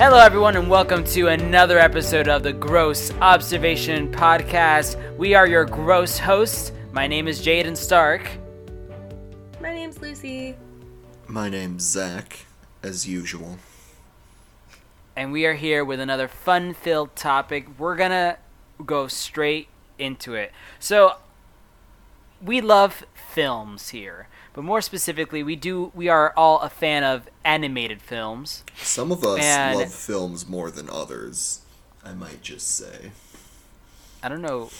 Hello, everyone, and welcome to another episode of the Gross Observation Podcast. We are your gross hosts. My name is Jaden Stark. My name's Lucy. My name's Zach, as usual. And we are here with another fun filled topic. We're going to go straight into it. So, we love films here. But more specifically, we do we are all a fan of animated films. Some of us And- love films more than others, I might just say. I don't know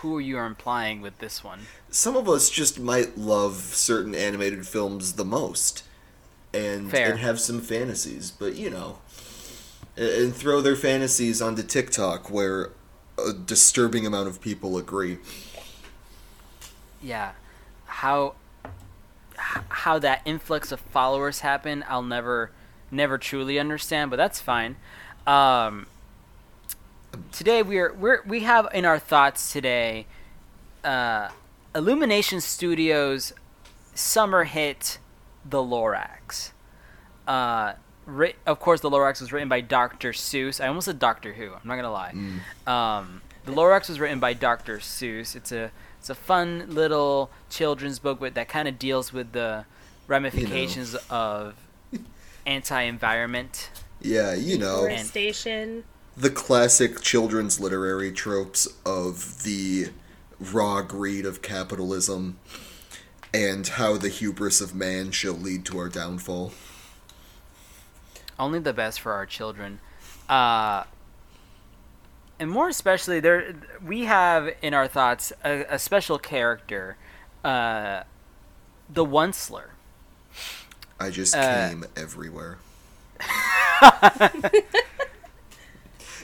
who you are implying with this one. Some of us just might love certain animated films the most and, Fair. and have some fantasies, but you know, and throw their fantasies onto TikTok where a disturbing amount of people agree. yeah how how that influx of followers happen i'll never never truly understand but that's fine um today we're we're we have in our thoughts today uh illumination studios summer hit the lorax uh writ- of course the lorax was written by dr seuss i almost said doctor who i'm not gonna lie um, the Lorax was written by Dr. Seuss. It's a it's a fun little children's book with, that kind of deals with the ramifications of anti-environment. Yeah, you know, And- Station. the classic children's literary tropes of the raw greed of capitalism and how the hubris of man shall lead to our downfall. Only the best for our children. Uh, and more especially, there we have in our thoughts a, a special character, uh, the Onceler. I just Uh, came everywhere.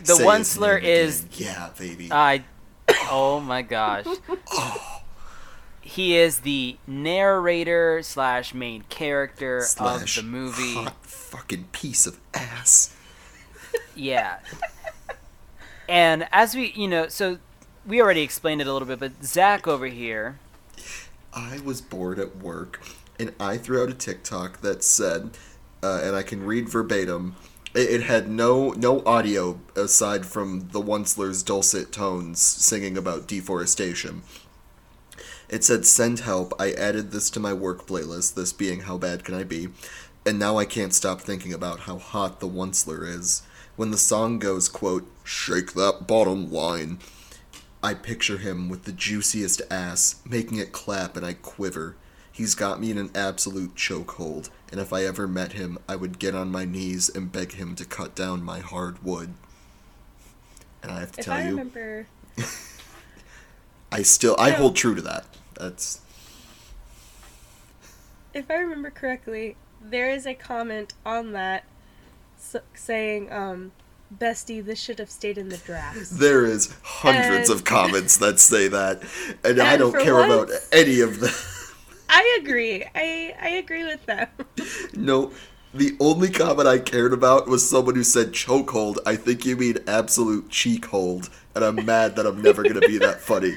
The Say Onceler is yeah, baby. I. Oh my gosh. He is the narrator slash main character Slash of the movie. hot fucking piece of ass. Yeah. And as we, you know, so we already explained it a little bit, but Zach over here, I was bored at work, and I threw out a TikTok that said, uh, and I can read verbatim. It, it had no no audio aside from the Onceler's dulcet tones singing about deforestation. It said, "Send help." I added this to my work playlist. This being how bad can I be, and now I can't stop thinking about how hot the Onceler is. When the song goes, quote, "Shake that bottom line." I picture him with the juiciest ass, making it clap, and I quiver. He's got me in an absolute chokehold, and if I ever met him, I would get on my knees and beg him to cut down my hard wood. And I have to If tell I you, remember, I still I No. hold true to that. That's if I remember correctly, there is a comment on that saying, um, "Bestie, this should have stayed in the draft." there is hundreds And- of comments that say that, and I don't for care about any of them. I agree. I I agree with them. No, the only comment I cared about was someone who said chokehold. I think you mean absolute cheek hold, and I'm mad that I'm never gonna be that funny.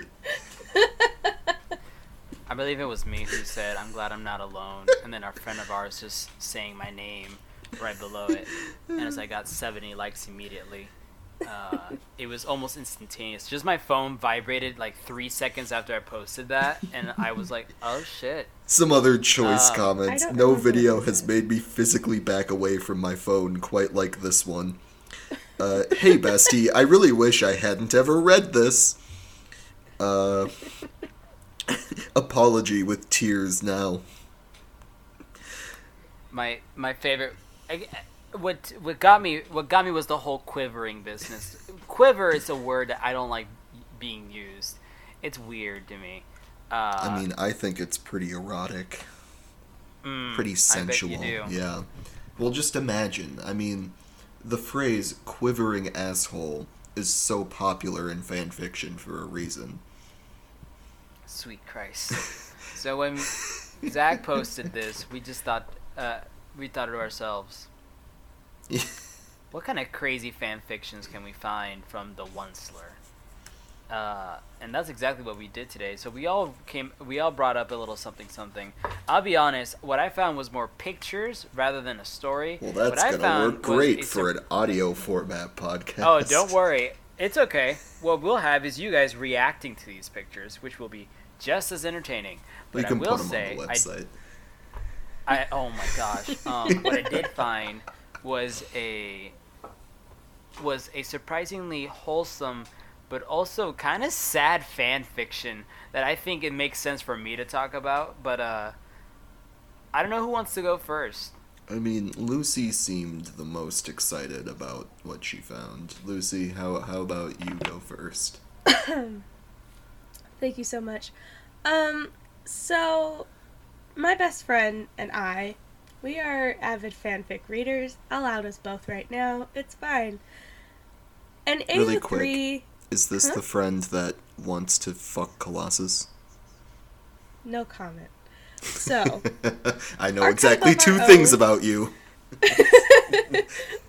I believe it was me who said, I'm glad I'm not alone. And then our friend of ours just saying my name right below it. And as I got 70 likes immediately, uh, it was almost instantaneous. Just my phone vibrated like three seconds after I posted that. And I was like, oh shit. Some other choice Uh, comments. No video has made me physically back away from my phone quite like this one. Uh, hey, bestie, I really wish I hadn't ever read this. Uh, apology with tears now. my my favorite I, what what got me what got me was the whole quivering business quiver is a word that i don't like being used it's weird to me uh, I mean, I think it's pretty erotic. mm, pretty sensual. Yeah. Well, just imagine. I mean, the phrase quivering asshole is so popular in fan fiction for a reason. sweet christ so when zach posted this we just thought uh, we thought to ourselves what kind of crazy fan fictions can we find from the onceler uh, and that's exactly what we did today. So we all came, we all brought up a little something, something. I'll be honest, what I found was more pictures rather than a story. Well, What that's I gonna found work great for an audio format podcast. Oh, don't worry, it's okay. What we'll have is you guys reacting to these pictures, which will be just as entertaining. But I will say, I. I oh my gosh. Um, what I did find was a was a surprisingly wholesome but also kind of sad fan fiction that I think it makes sense for me to talk about, but uh I don't know who wants to go first. I mean, Lucy seemed the most excited about what she found. Lucy, how how about you go first? Thank you so much. Um, so my best friend and I, we are avid fanfic readers. I'll out us both right now. It's fine. And Really AO3, Is this Huh? the friend that wants to fuck Colossus? no comment. So, I know exactly two our things about you.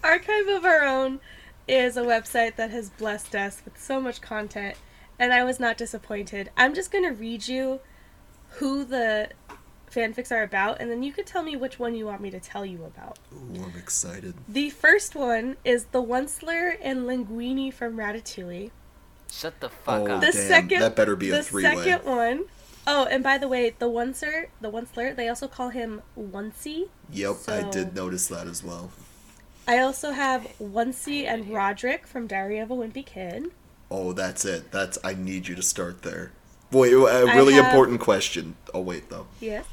Archive of Our Own is a website that has blessed us with so much content, and I was not disappointed. I'm just going to read you who the fanfics are about, and then you could tell me which one you want me to tell you about. Ooh, I'm excited. The first one is the Onceler and Linguini from Ratatouille. Shut the fuck Oh, up. The damn, second- that better be a the three-way. second one oh and by the way, the Oncer, the Onceler, they also call him Oncey. Yep, I did notice that as well. I also have Oncey and Roderick from Diary of a Wimpy Kid. Oh, that's it. That's I need you to start there. Wait, uh, a really have- important question. Oh wait, though. Yes.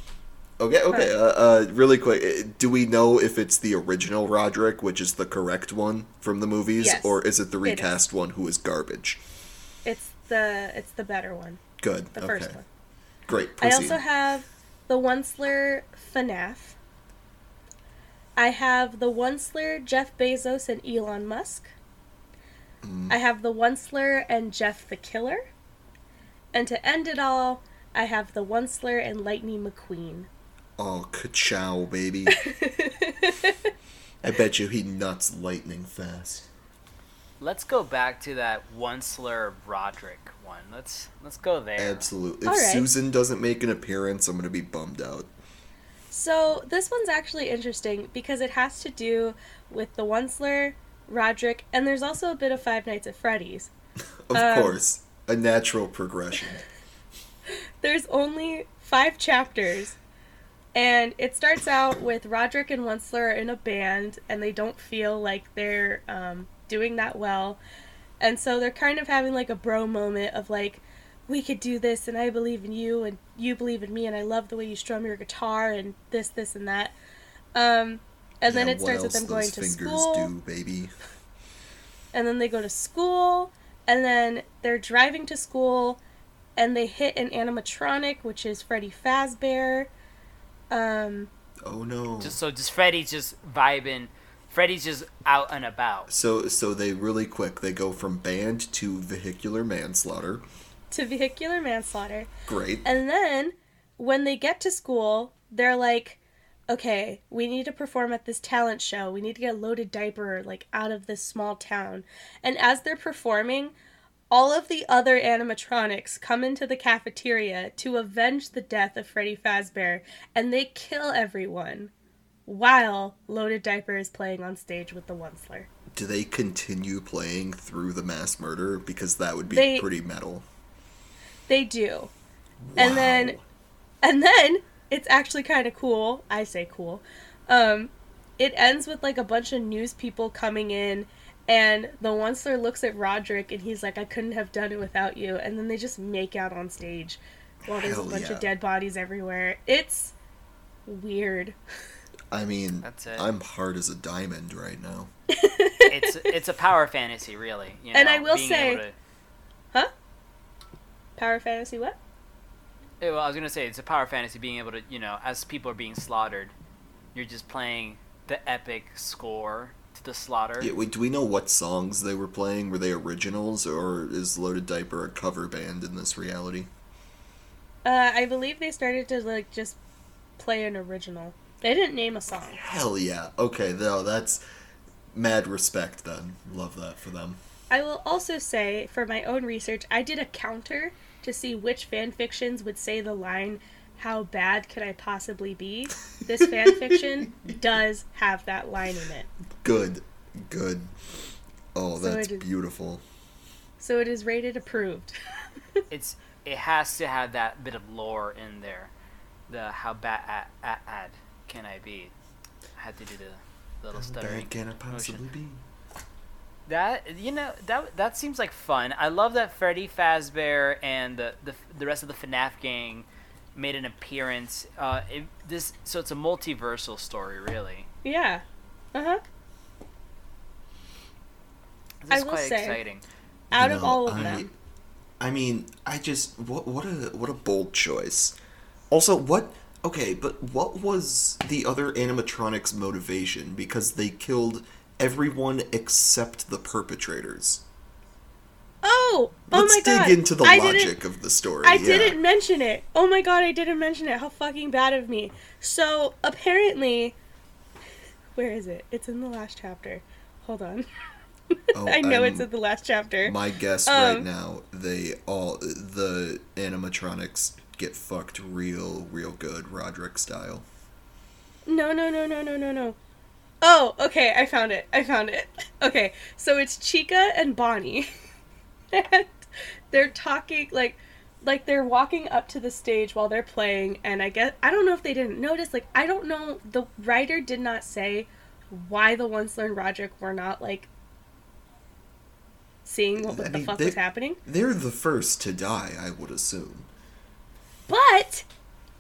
Okay, okay. Uh, uh, really quick, uh, do we know if it's the original Roderick, which is the correct one from the movies, Yes, or is it the it recast one who is garbage? It's the it's the better one. Good. The okay. first one. Great. I also have the Onceler FNAF. I have the Onceler Jeff Bezos and Elon Musk. Mm. I have the Onceler and Jeff the Killer. And to end it all, I have the Onceler and Lightning McQueen. Oh, ka-chow, baby. I bet you he nuts lightning fast. Let's go back to that Onceler Roderick one. Let's let's go there. Absolutely. If All right. Susan doesn't make an appearance, I'm gonna be bummed out. So this one's actually interesting because it has to do with the Onceler, Roderick, and there's also a bit of Five Nights at Freddy's. Of Um, course, a natural progression. There's only five chapters, and it starts out with Roderick and Onceler in a band, and they don't feel like they're um, doing that well, and so they're kind of having like a bro moment of like, we could do this, and I believe in you, and you believe in me, and I love the way you strum your guitar, and this, this, and that. Um, and then it starts with them going to fingers school do, baby. and then they go to school, and then they're driving to school, and they hit an animatronic, which is Freddy Fazbear. Um, Oh no. Just so just Freddy's just vibing. Freddy's just out and about. So so they really quick they go from band to vehicular manslaughter. to vehicular manslaughter. Great. And then when they get to school, they're like, okay, we need to perform at this talent show. We need to get a loaded diaper like out of this small town. And as they're performing, all of the other animatronics come into the cafeteria to avenge the death of Freddy Fazbear, and they kill everyone while Loaded Diaper is playing on stage with the Onceler. Do they continue playing through the mass murder because that would be They- pretty metal. They do. And then and then it's actually kind of cool. I say cool. Um, it ends with like a bunch of news people coming in, and the Onceler looks at Roderick and he's like, "I couldn't have done it without you." And then they just make out on stage while there's Hell a bunch yeah. of dead bodies everywhere. It's weird. I mean, That's it. I'm hard as a diamond right now. It's it's a power fantasy, really. You know, And I will say- able to- Power fantasy, what? Eh, well, I was gonna say it's a power fantasy being able to, you know, as people are being slaughtered, you're just playing the epic score to the slaughter. Yeah, wait, do we know what songs they were playing? Were they originals or is Loaded Diaper a cover band in this reality? Uh, I believe they started to like just play an original. They didn't name a song. Hell yeah. Okay, though that's mad respect then. Love that for them. I will also say, for my own research, I did a counter to see which fan fictions would say the line, How bad could I possibly be? This fan fiction does have that line in it. Good, good. Oh, So that's beautiful. So it is rated approved. It's it has to have that bit of lore in there. The how bad at, at, ad can I be? I had to do the little How stuttering bad can it motion. possibly be? That you know that that seems like fun. I love that Freddy Fazbear and the the, the rest of the FNAF gang made an appearance. Uh, it, this so it's a multiversal story, really. yeah. Uh huh. This I is will quite say- exciting. Out You of know, all of I, them. I mean, I just what what a what a bold choice. Also, what okay, but what was the other animatronics motivation? Because they killed everyone except the perpetrators. Oh! Oh Let's my god! dig into the I logic of the story. I yeah. didn't mention it. Oh my god, I didn't mention it. How fucking bad of me. So apparently, where is it? It's in the last chapter. Hold on. Oh, I know I'm- it's in the last chapter. My guess right Um, now, they all the animatronics get fucked real, real good, Roderick style. No, no, no, no, no, no, no. Oh, okay, I found it. I found it. Okay, so it's Chica and Bonnie. and they're talking like like they're walking up to the stage while they're playing and I guess I don't know if they didn't notice like I don't know the writer did not say why the Onceler and Roderick were not like seeing what I the mean, fuck they- was happening. They're the first to die, I would assume. But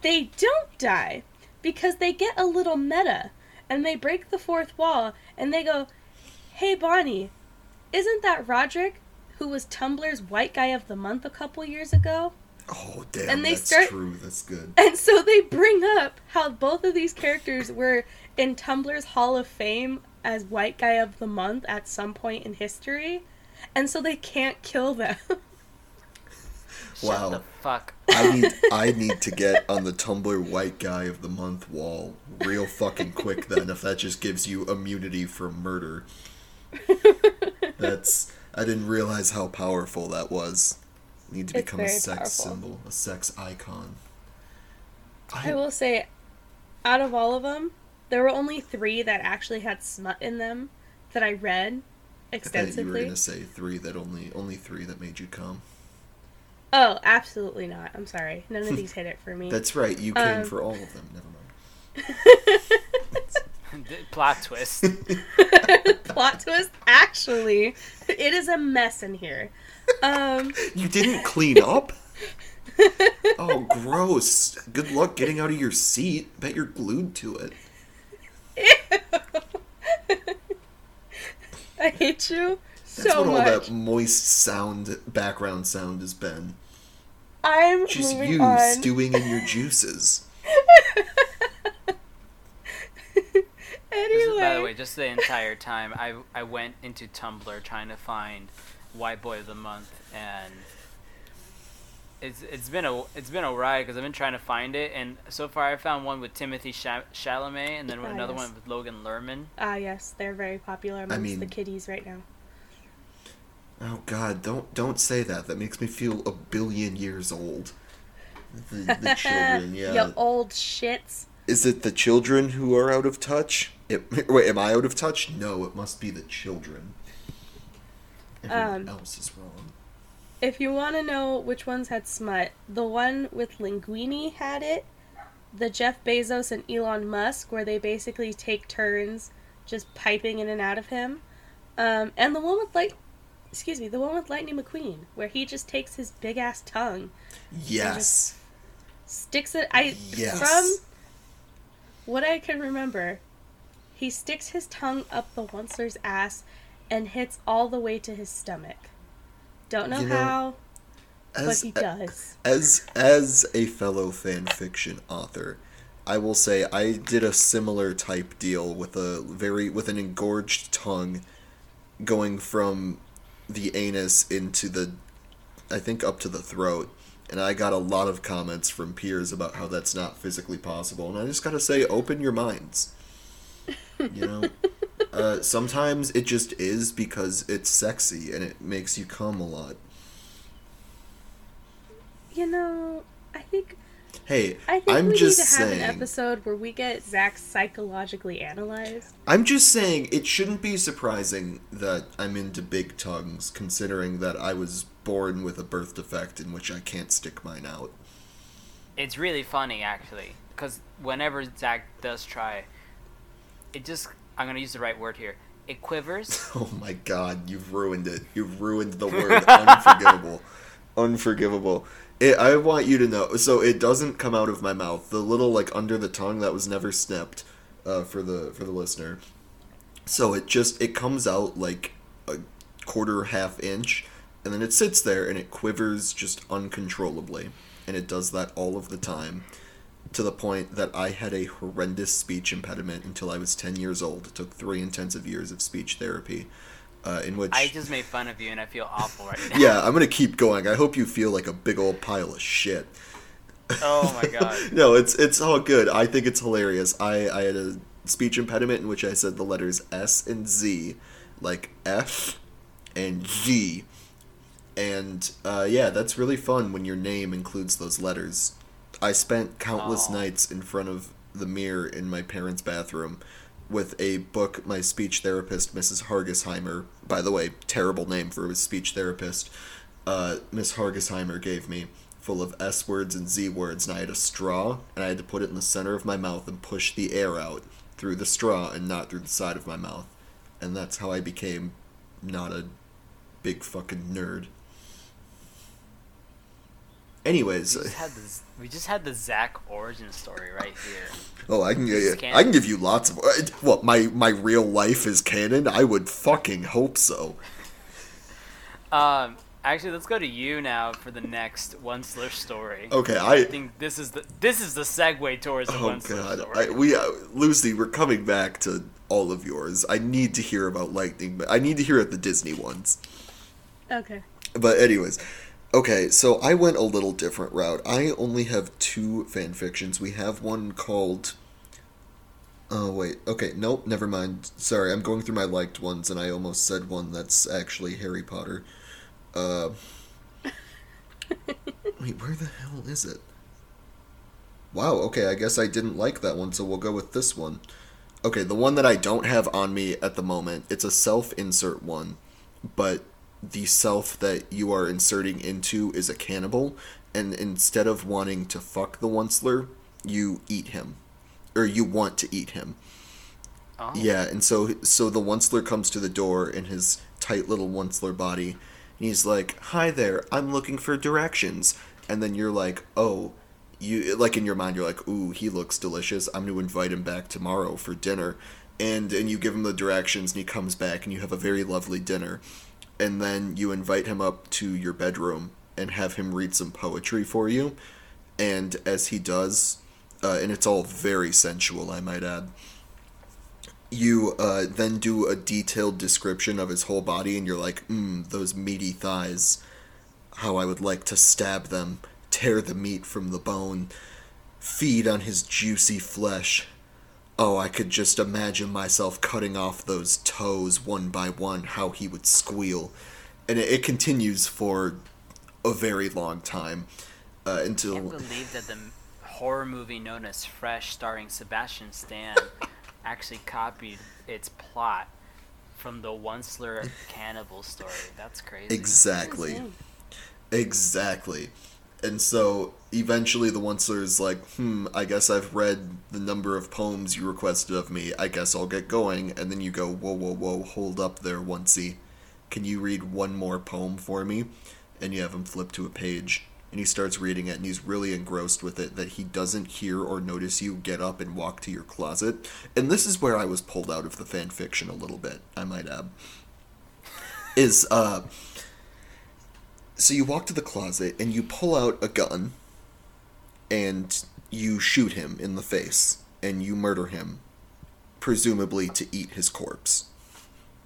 they don't die because they get a little meta and they break the fourth wall and they go, Hey Bonnie, isn't that Roderick who was Tumblr's white guy of the month a couple years ago? Oh damn, And they that's start- true. That's good. And so they bring up how both of these characters were in Tumblr's Hall of Fame as white guy of the month at some point in history. And so they can't kill them. Shut Wow. the fuck. I need I need to get on the Tumblr white guy of the month wall real fucking quick then if that just gives you immunity from murder. That's I didn't realize how powerful that was. Need to It's become a sex powerful. symbol, a sex icon. I will say, out of all of them, there were only three that actually had smut in them that I read I you were gonna say three that only only three that made you come. Oh, absolutely not. I'm sorry. None of these hit it for me. That's right, you came Um, for all of them. Never mind. Plot twist. Plot twist. Actually, it is a mess in here. Um, You didn't clean up? oh, gross. Good luck getting out of your seat. Bet you're glued to it. I hate you That's so what all much. that moist sound, background sound has been. I'm Just you on. stewing in your juices. Anyway, This is- by the way, just the entire time I I went into Tumblr trying to find White Boy of the Month, and it's it's been a it's been a ride because I've been trying to find it, and so far I found one with Timothy Sha- Chalamet, and then Ah, another yes. one with Logan Lerman. ah yes, they're very popular amongst mean- the kiddies right now. Oh God! Don't don't say that. That makes me feel a billion years old. The, the children, yeah. you old shits. Is it the children who are out of touch? It, wait, am I out of touch? No, it must be the children. Everyone Um, else is wrong. If you want to know which ones had smut, the one with Linguini had it. The Jeff Bezos and Elon Musk, where they basically take turns just piping in and out of him. Um, and the one with like, excuse me, the one with Lightning McQueen, where he just takes his big ass tongue, Yes. sticks it. I Yes. from what I can remember, he sticks his tongue up the onceler's ass and hits all the way to his stomach. Don't know You know, how, but he does. as as a fellow fan fiction author, I will say I did a similar type deal with a very with an engorged tongue going from the anus into the I think up to the throat. And I got a lot of comments from peers about how that's not physically possible. And I just got to say open your minds. You know, uh, sometimes it just is because it's sexy and it makes you come a lot. You know, I think Hey, I think I'm we just need to have an episode where we get Zach psychologically analyzed. I'm just saying it shouldn't be surprising that I'm into big tongues, considering that I was born with a birth defect in which I can't stick mine out. It's really funny actually, because whenever Zach does try, it just I'm gonna use the right word here. It quivers. Oh my god, you've ruined it. You've ruined the word unforgivable. Unforgivable. It, I want you to know. So it doesn't come out of my mouth. The little like under the tongue that was never snipped uh, for the for the listener. So it just it comes out like a quarter half inch, and then it sits there and it quivers just uncontrollably, and it does that all of the time. To the point that I had a horrendous speech impediment until I was 10 years old. It took three intensive years of speech therapy, uh, in which. I just made fun of you, and I feel awful right now. yeah, I'm gonna keep going. I hope you feel like a big old pile of shit. Oh my god. no, it's it's all good. I think it's hilarious. I I had a speech impediment in which I said the letters S and Z, like F and G, and uh, yeah, that's really fun when your name includes those letters. I spent countless nights in front of the mirror in my parents' bathroom with a book my speech therapist, Mrs. Hargesheimer, by the way, terrible name for a speech therapist, uh, Miss Hargesheimer gave me, full of S words and Z words, and I had a straw, and I had to put it in the center of my mouth and push the air out through the straw and not through the side of my mouth. And that's how I became not a big fucking nerd. Anyways, We just had this. We just had the Zach origin story right here. oh, I can This is give you—I can give you lots of uh, what my my real life is canon. I would fucking hope so. Um, actually, let's go to you now for the next Onceler story. Okay, I I think this is the this is the segue towards the oh one slur god, story. I, we uh, Lucy, we're coming back to all of yours. I need to hear about lightning, but I need to hear at the Disney ones. Okay. But anyways, okay, so I went a little different route. I only have two fan fictions. We have one called Oh wait, okay, nope, never mind. Sorry, I'm going through my liked ones and I almost said one that's actually Harry Potter. Uh Wait, where the hell is it? Wow, okay, I guess I didn't like that one, so we'll go with this one. Okay, the one that I don't have on me at the moment, it's a self-insert one, but the self that you are inserting into is a cannibal, and instead of wanting to fuck the Onceler, you eat him. Or you want to eat him. oh. Yeah, and so so the Onceler comes to the door in his tight little Onceler body, and he's like, "Hi there, I'm looking for directions." And then you're like, "Oh, you like in your mind you're like, "Ooh, he looks delicious. I'm going to invite him back tomorrow for dinner." And and you give him the directions and he comes back and you have a very lovely dinner. And then you invite him up to your bedroom and have him read some poetry for you. And as he does, uh, and it's all very sensual, I might add you uh, then do a detailed description of his whole body, and you're like, mmm, those meaty thighs. How I would like to stab them, tear the meat from the bone, feed on his juicy flesh. Oh, I could just imagine myself cutting off those toes one by one, how he would squeal. And it, it continues for a very long time. Uh, I until. can't believe that the horror movie known as Fresh, starring Sebastian Stan, actually copied its plot from the Onceler cannibal story. That's crazy. Exactly. Insane. Exactly. And so eventually the Onceler's like, hmm, I guess I've read the number of poems you requested of me. I guess I'll get going. And then you go, whoa, whoa, whoa, hold up there, Oncey. Can you read one more poem for me? And you have him flip to a page. And he starts reading it, and he's really engrossed with it that he doesn't hear or notice you get up and walk to your closet. And this is where I was pulled out of the fan fiction a little bit, I might add. Is, uh, so you walk to the closet and you pull out a gun and you shoot him in the face and you murder him, presumably to eat his corpse.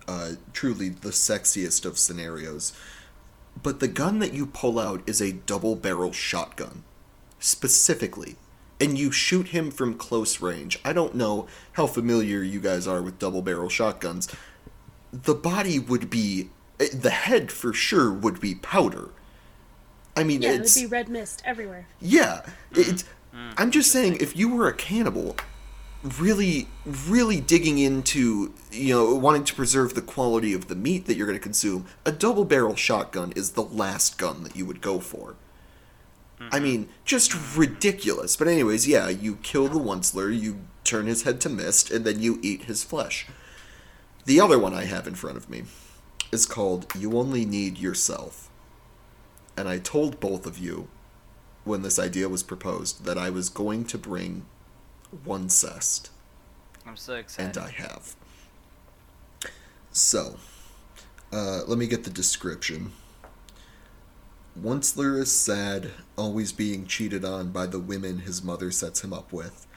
Uh, truly the sexiest of scenarios. But the gun that you pull out is a double barrel shotgun. Specifically, and you shoot him from close range. I don't know how familiar you guys are with double barrel shotguns. The body would be Eh, the head for sure would be powder. I mean, Yeah, it would be red mist everywhere. yeah. Hmm. It's. I'm just saying, if you were a cannibal, really, really digging into, you know, wanting to preserve the quality of the meat that you're going to consume, a double barrel shotgun is the last gun that you would go for. I mm-hmm. mean, just ridiculous. But anyways, yeah, you kill the Onceler, you turn his head to mist, and then you eat his flesh. The other one I have in front of me is called You Only Need Yourself. And I told both of you when this idea was proposed that I was going to bring one cest, I'm so excited. and I have. So, uh, let me get the description. Onceler is sad, always being cheated on by the women his mother sets him up with.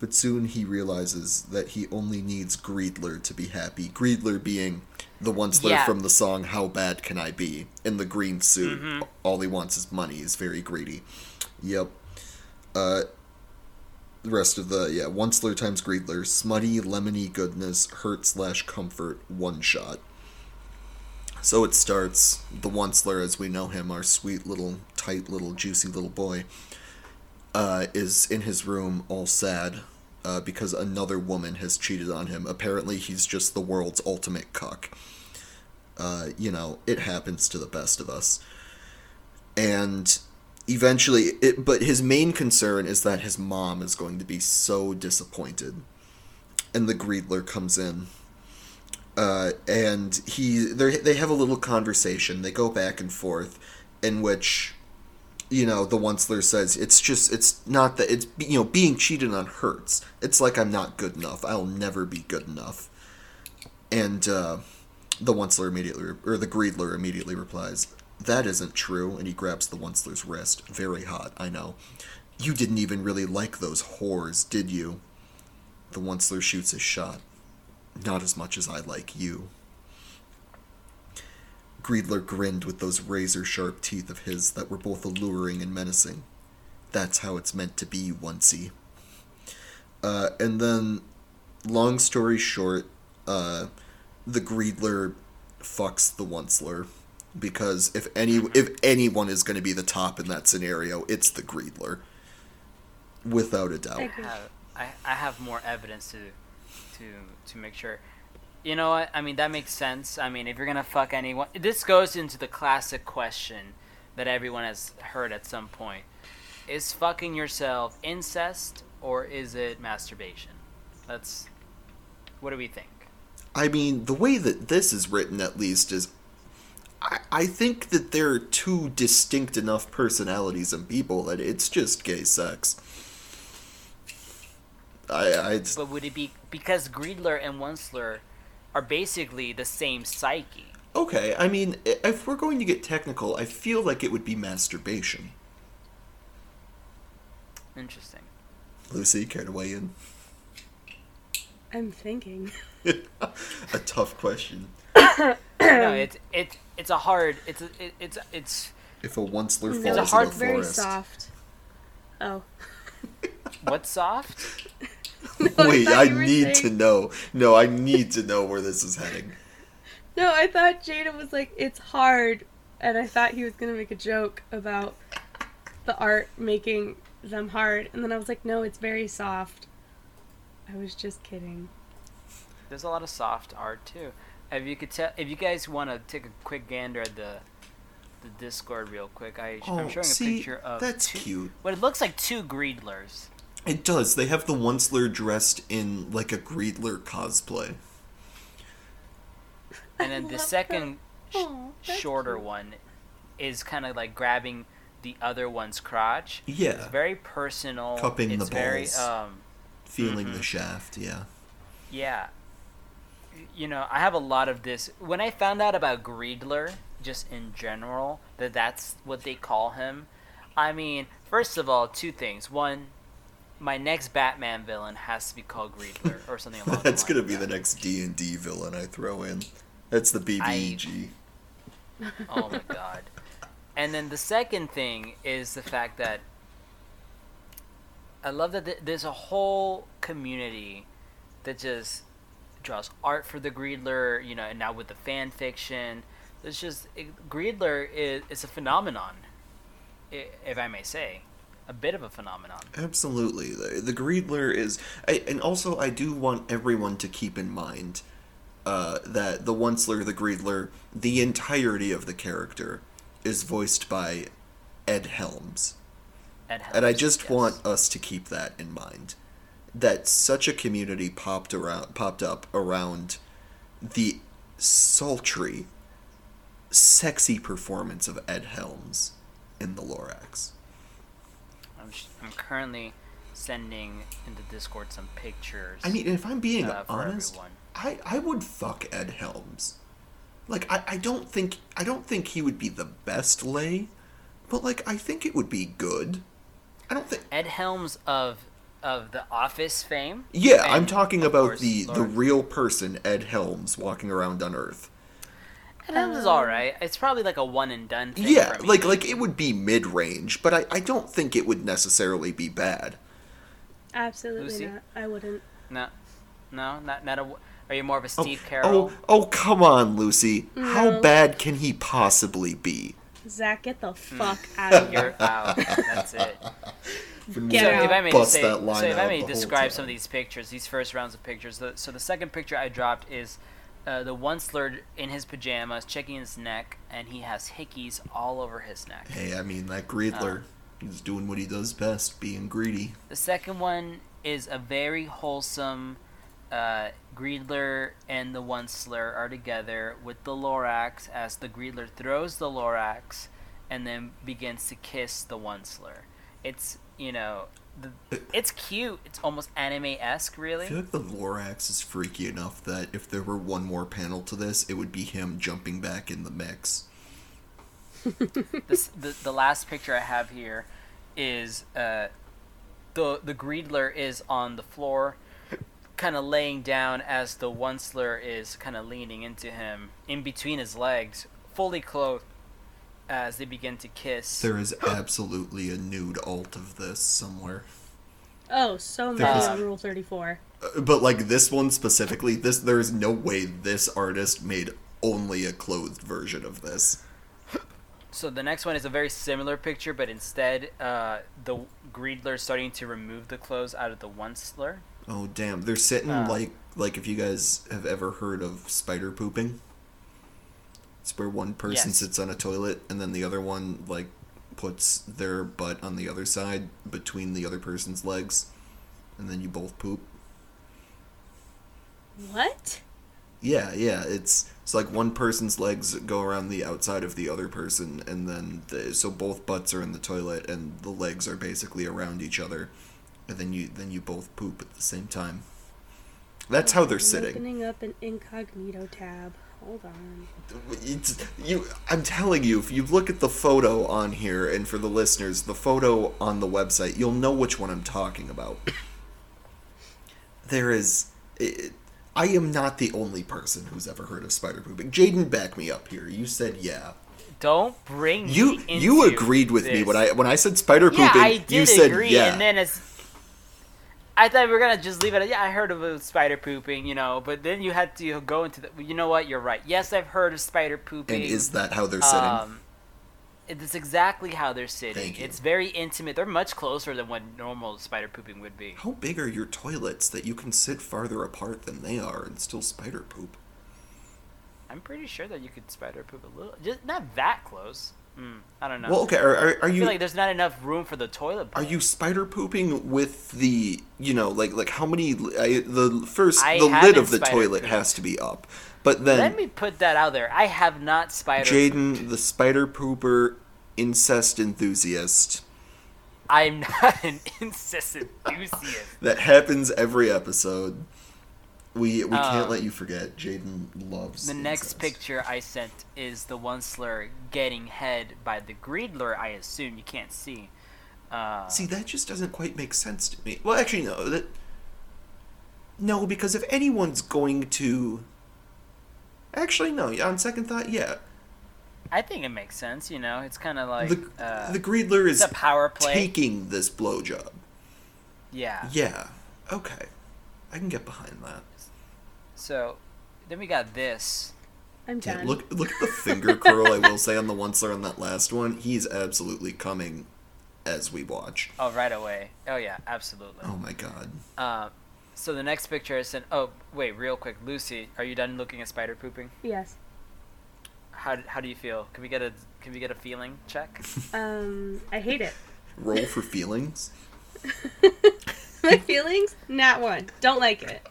But soon he realizes that he only needs Greedler to be happy. Greedler being the Onceler Yeah. from the song How Bad Can I Be? In the green suit. All he wants is money. He's very greedy. Yep. Uh, the rest of the yeah Onceler times Greedler, smutty lemony goodness, hurt slash comfort, one shot. So it starts. The Onceler, as we know him, our sweet little, tight little, juicy little boy, uh, is in his room all sad uh, because another woman has cheated on him. Apparently, he's just the world's ultimate cuck. Uh, you know, it happens to the best of us. And eventually, it, but his main concern is that his mom is going to be so disappointed. And the Greedler comes in uh, and he they they have a little conversation. They go back and forth, in which, you know, the Onceler says it's just it's not that it's you know being cheated on hurts. It's like I'm not good enough. I'll never be good enough. And uh, the Onceler immediately or the Greedler immediately replies, "That isn't true." And he grabs the Onceler's wrist. Very hot, I know. You didn't even really like those whores, did you? The Onceler shoots his shot. Not as much as I like you. Greedler grinned with those razor sharp teeth of his that were both alluring and menacing. That's how it's meant to be, Oncey. Uh, and then, long story short, uh, the Greedler fucks the Onceler because if any if anyone is going to be the top in that scenario, it's the Greedler, without a doubt. I have, I, I have more evidence to to to make sure. You know what? I mean that makes sense. I mean if you're gonna fuck anyone, this goes into the classic question that everyone has heard at some point: Is fucking yourself incest or is it masturbation? That's what do we think? I mean, the way that this is written, at least, is. I, I think that there are two distinct enough personalities and people that it's just gay sex. I, I just- But would it be because Greedler and Onceler are basically the same psyche? okay, I mean, if we're going to get technical, I feel like it would be masturbation. Interesting. Lucy, care to weigh in? I'm thinking. a tough question. no, it's it's it's a hard. It's a, it, it's it's If a Onceler falls No, a hard- in the very forest. soft. Oh. what's soft. Wait, thought I you were need to know. No, I need to know where this is heading. No, I thought Jada was like, it's hard. And I thought he was going to make a joke about the art making them hard. And then I was like, no, it's very soft. I was just kidding. There's a lot of soft art too. If you could tell, if you guys want to take a quick gander at the the Discord real quick, I, Oh, I'm showing see, a picture of that's two, cute. What it looks like two Greedlers. It does. They have the Onceler dressed in like a Greedler cosplay. And then the second sh- Aw, shorter cute. one is kind of like grabbing the other one's crotch. Yeah. It's Yeah, very personal. Cupping the very balls. um feeling Mhm. the shaft. Yeah. yeah. You know, I have a lot of this. When I found out about Greedler, just in general, that that's what they call him. I mean, first of all, two things. One, my next Batman villain has to be called Greedler or something along That's gonna be the next D and D villain I throw in. That's the BBEG. Oh my god. And then the second thing is the fact that I love that th- there's a whole community that just draws art for the Greedler, you know, and now with the fan fiction, It's just it, Greedler is is a phenomenon, if I may say, a bit of a phenomenon. Absolutely. The, the Greedler is. I, and also, I do want everyone to keep in mind uh, that the Onceler, the Greedler, the entirety of the character is voiced by Ed Helms. Ed Helms And I just yes. want us to keep that in mind. That such a community popped around, popped up around the sultry, sexy performance of Ed Helms in the Lorax. I'm, I'm currently sending into Discord some pictures. I mean, if I'm being uh, honest, everyone. I, I would fuck Ed Helms. Like I, I don't think I don't think he would be the best lay, but like I think it would be good. I don't think Ed Helms of of the Office fame. Yeah, I'm talking about course, the the real person Ed Helms walking around on Earth. Ed Helms is all right. It's probably like a one and done thing. Yeah, for me. like like it would be mid range, but I, I don't think it would necessarily be bad. Absolutely Lucy? not. I wouldn't. no, no, not not a. Are you more of a Oh, Steve Carell? Oh, oh, come on, Lucy. How bad can he possibly be? Zach, get Hmm. the fuck out of here. You're out. That's it. Get so out. if I may Bust say, that so line if I may describe some of these pictures, these first rounds of pictures. The, so the second picture I dropped is uh, the Onceler in his pajamas, checking his neck, and he has hickeys all over his neck. Hey, I mean that Greedler, Uh. he's doing what he does best, being greedy. The second one is a very wholesome. Uh, Greedler and the Onceler are together with the Lorax as the Greedler throws the Lorax and then begins to kiss the Onceler. It's you know, the, it's cute. It's almost anime esque, I really. feel like the Lorax is freaky enough that if there were one more panel to this, it would be him jumping back in the mix. this, the the last picture I have here is uh, the the Greedler is on the floor, kind of laying down as the Onceler is kind of leaning into him in between his legs, fully clothed, as they begin to kiss. There is absolutely a nude alt of this somewhere. Oh, so There many Rule 34. Uh, But like this one specifically, this there is no way this artist made only a clothed version of this. So the next one is a very similar picture, but instead, uh, the Greedler is starting to remove the clothes out of the Onceler. Oh damn, they're sitting Uh. like like if you guys have ever heard of spider pooping. It's where one person Yes. sits on a toilet and then the other one like puts their butt on the other side between the other person's legs and then you both poop. What? Yeah, yeah, it's it's like one person's legs go around the outside of the other person and then the, so both butts are in the toilet and the legs are basically around each other and then you then you both poop at the same time. That's how they're I'm sitting. Opening up an incognito tab. Hold on. It's, you, I'm telling you, if you look at the photo on here, and for the listeners, the photo on the website, you'll know which one I'm talking about. There is, it, I am not the only person who's ever heard of spider pooping. Jaden, back me up here. You said yeah. Don't bring You me you agreed with me when I when I said spider pooping. Yeah, I did you said yeah. and then as I thought we were gonna just leave it. at, Yeah, I heard of it spider pooping, you know, but then you had to go into the. You know what? You're right. Yes, I've heard of spider pooping. and is that how they're sitting? Um, it's exactly how they're sitting. Thank you. It's very intimate. They're much closer than what normal spider pooping would be. how big are your toilets that you can sit farther apart than they are and still spider poop? I'm pretty sure that you could spider poop a little, just not that close. Mm, I don't know. Well, okay. Are, are, are I you feel like there's not enough room for the toilet. Are you spider pooping with the you know like like how many I, the first I the lid of the toilet pooped. has to be up, but then Let me put that out there. I have not spider. Jaden the spider pooper incest enthusiast I'm not an incest enthusiast. that happens every episode. We we can't Um, let you forget. Jaden loves The next picture I sent is the Onceler getting head by the Greedler. I assume you can't see. Uh, See, that just doesn't quite make sense to me. Well, actually, no. That no, because if anyone's going to, actually, no. On second thought, yeah, I think it makes sense. You know, it's kind of like the uh, the Greedler is a power play. taking this blowjob. Yeah. Yeah. Okay. I can get behind that. So then we got this. I'm Yeah, done. look look at the finger curl I will say on the Onceler on that last one. He's absolutely coming as we watch. Oh, right away. Oh yeah, absolutely. Oh my god. Uh, so the next picture I sent. Oh wait, real quick, Lucy, are you done looking at spider pooping? Yes. How, how do you feel? Can we get a can we get a feeling check? Um, I hate it. Roll for feelings. My feelings? Not one. Don't like it.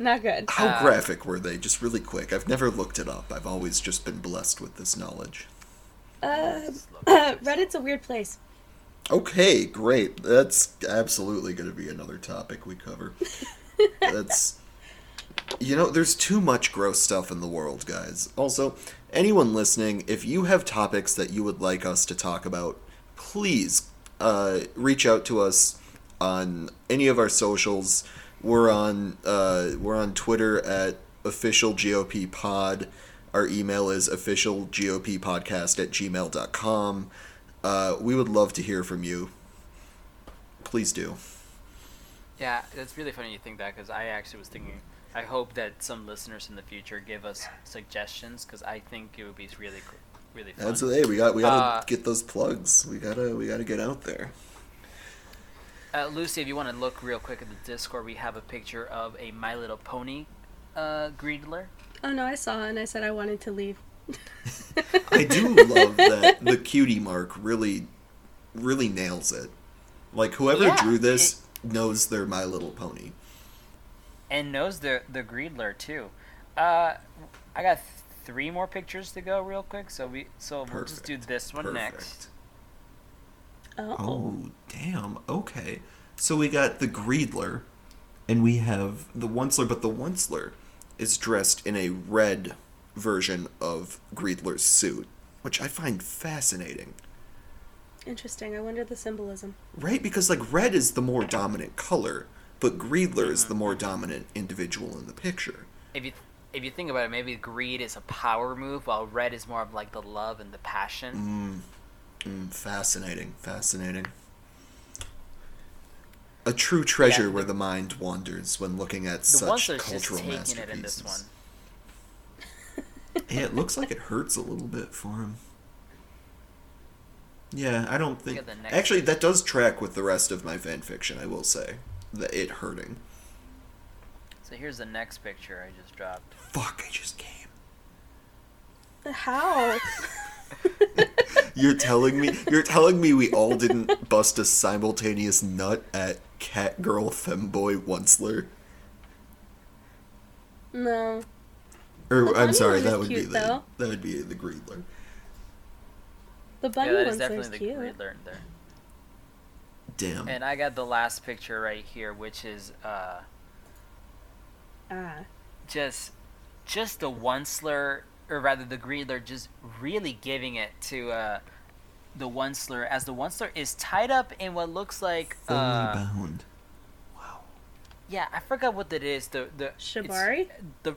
Not good. How Uh, graphic were they? Just really quick. I've never looked it up. I've always just been blessed with this knowledge. Uh, Reddit's a weird place. Okay, great. That's absolutely going to be another topic we cover. That's. You know, there's too much gross stuff in the world, guys. Also, anyone listening, if you have topics that you would like us to talk about, please uh, reach out to us on any of our socials. We're on uh, we're on Twitter at official GOP pod. Our email is official officialgoppodcast at gmail.com. Uh, we would love to hear from you. Please do. Yeah, it's really funny you think that because I actually was thinking. I hope that some listeners in the future give us suggestions because I think it would be really, really fun. Absolutely. Hey, we got we gotta Uh, get those plugs. We gotta we gotta get out there. Uh, Lucy, if you want to look real quick at the Discord, we have a picture of a My Little Pony uh, Greedler. Oh no, I saw and I said I wanted to leave. I do love that the cutie mark really really nails it. Like whoever Yeah, drew this knows they're My Little Pony. and knows the the Greedler too. Uh, I got three more pictures to go real quick, so we so we'll just do this one next. Perfect. Oh. Oh, damn. Okay. So we got the Greedler, and we have the Onceler, but the Onceler is dressed in a red version of Greedler's suit, which I find fascinating. Interesting. I wonder the symbolism. Right? Because, like, red is the more dominant color, but Greedler is the more dominant individual in the picture. If you if you think about it, maybe greed is a power move, while red is more of like the love and the passion. Mm, mm, fascinating. Fascinating. A true treasure Yeah, where the- the mind wanders when looking at The such Onceler's cultural taking masterpieces. it in this one. Yeah, it looks like it hurts a little bit for him. Yeah, I don't think. at the next Actually, that does track with the rest of my fan fiction. I will say that it hurting. So here's the next picture I just dropped. Fuck! I just came. How? You're telling me. You're telling me we all didn't bust a simultaneous nut at cat girl femboy Onceler. no. Or The I'm sorry, that would be the though. that would be the Greedler. The bunny yeah, that is one's definitely so the cute. Greedler there. Damn. And I got the last picture right here, which is uh, Ah. just just the Onceler, or rather the Greedler, just really giving it to uh, the Onceler, as the Onceler is tied up in what looks like Fully uh, bound. Wow. yeah, I forgot what that is. The the Shibari? The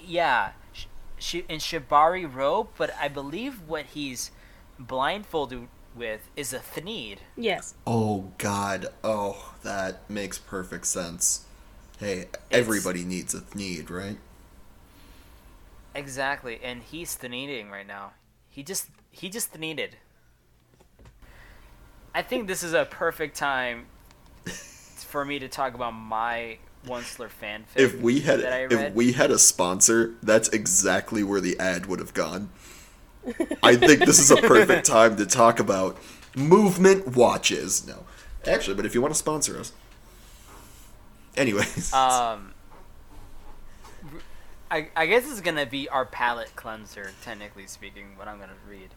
yeah, sh- sh- in Shibari rope, but I believe what he's blindfolded with is a Thneed. Yes. Oh God! Oh, that makes perfect sense. Hey, everybody needs a need, right? Exactly, and he's Thneeding right now. He just he just Thneeded. I think this is a perfect time for me to talk about my Onceler fanfic. If we had that I if we had a sponsor, that's exactly where the ad would have gone. I think this is a perfect time to talk about movement watches. No, actually, but if you want to sponsor us, anyways. Um, I, I guess it's gonna be our palate cleanser, technically speaking. What I'm gonna read.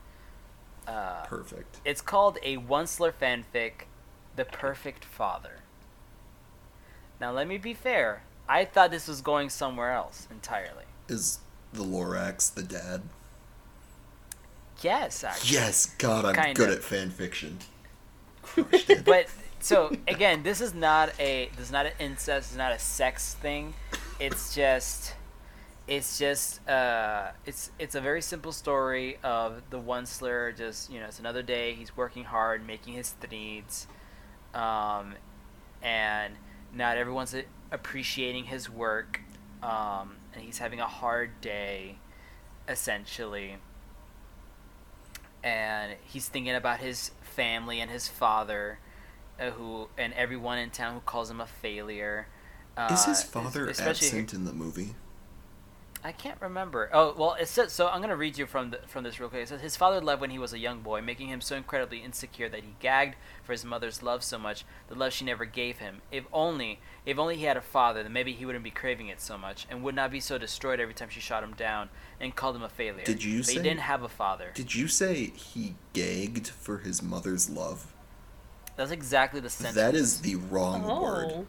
Uh, perfect. it's called a Onceler fanfic, "The Perfect Father." Now, let me be fair. I thought this was going somewhere else entirely. Is the Lorax the dad? Yes, actually. Yes, God, I'm Kind good of. at fan fiction. But so again, this is not a this is not an incest, it's not a sex thing. It's just it's just uh it's it's a very simple story of the Onceler just you know it's another day he's working hard making his needs um and not everyone's appreciating his work, um, and he's having a hard day, essentially. And he's thinking about his family and his father, uh, who and everyone in town who calls him a failure. Uh, Is his father especially absent in the movie? I can't remember. Oh well, it says so. I'm gonna read you from the, from this real quick. It says his father left when he was a young boy, making him so incredibly insecure that he gagged for his mother's love so much, the love she never gave him. If only, if only he had a father, then maybe he wouldn't be craving it so much, and would not be so destroyed every time she shot him down and called him a failure. Did you But say- he didn't have a father? Did you say he gagged for his mother's love? That's exactly the sentence. That is the wrong oh. word. Oh.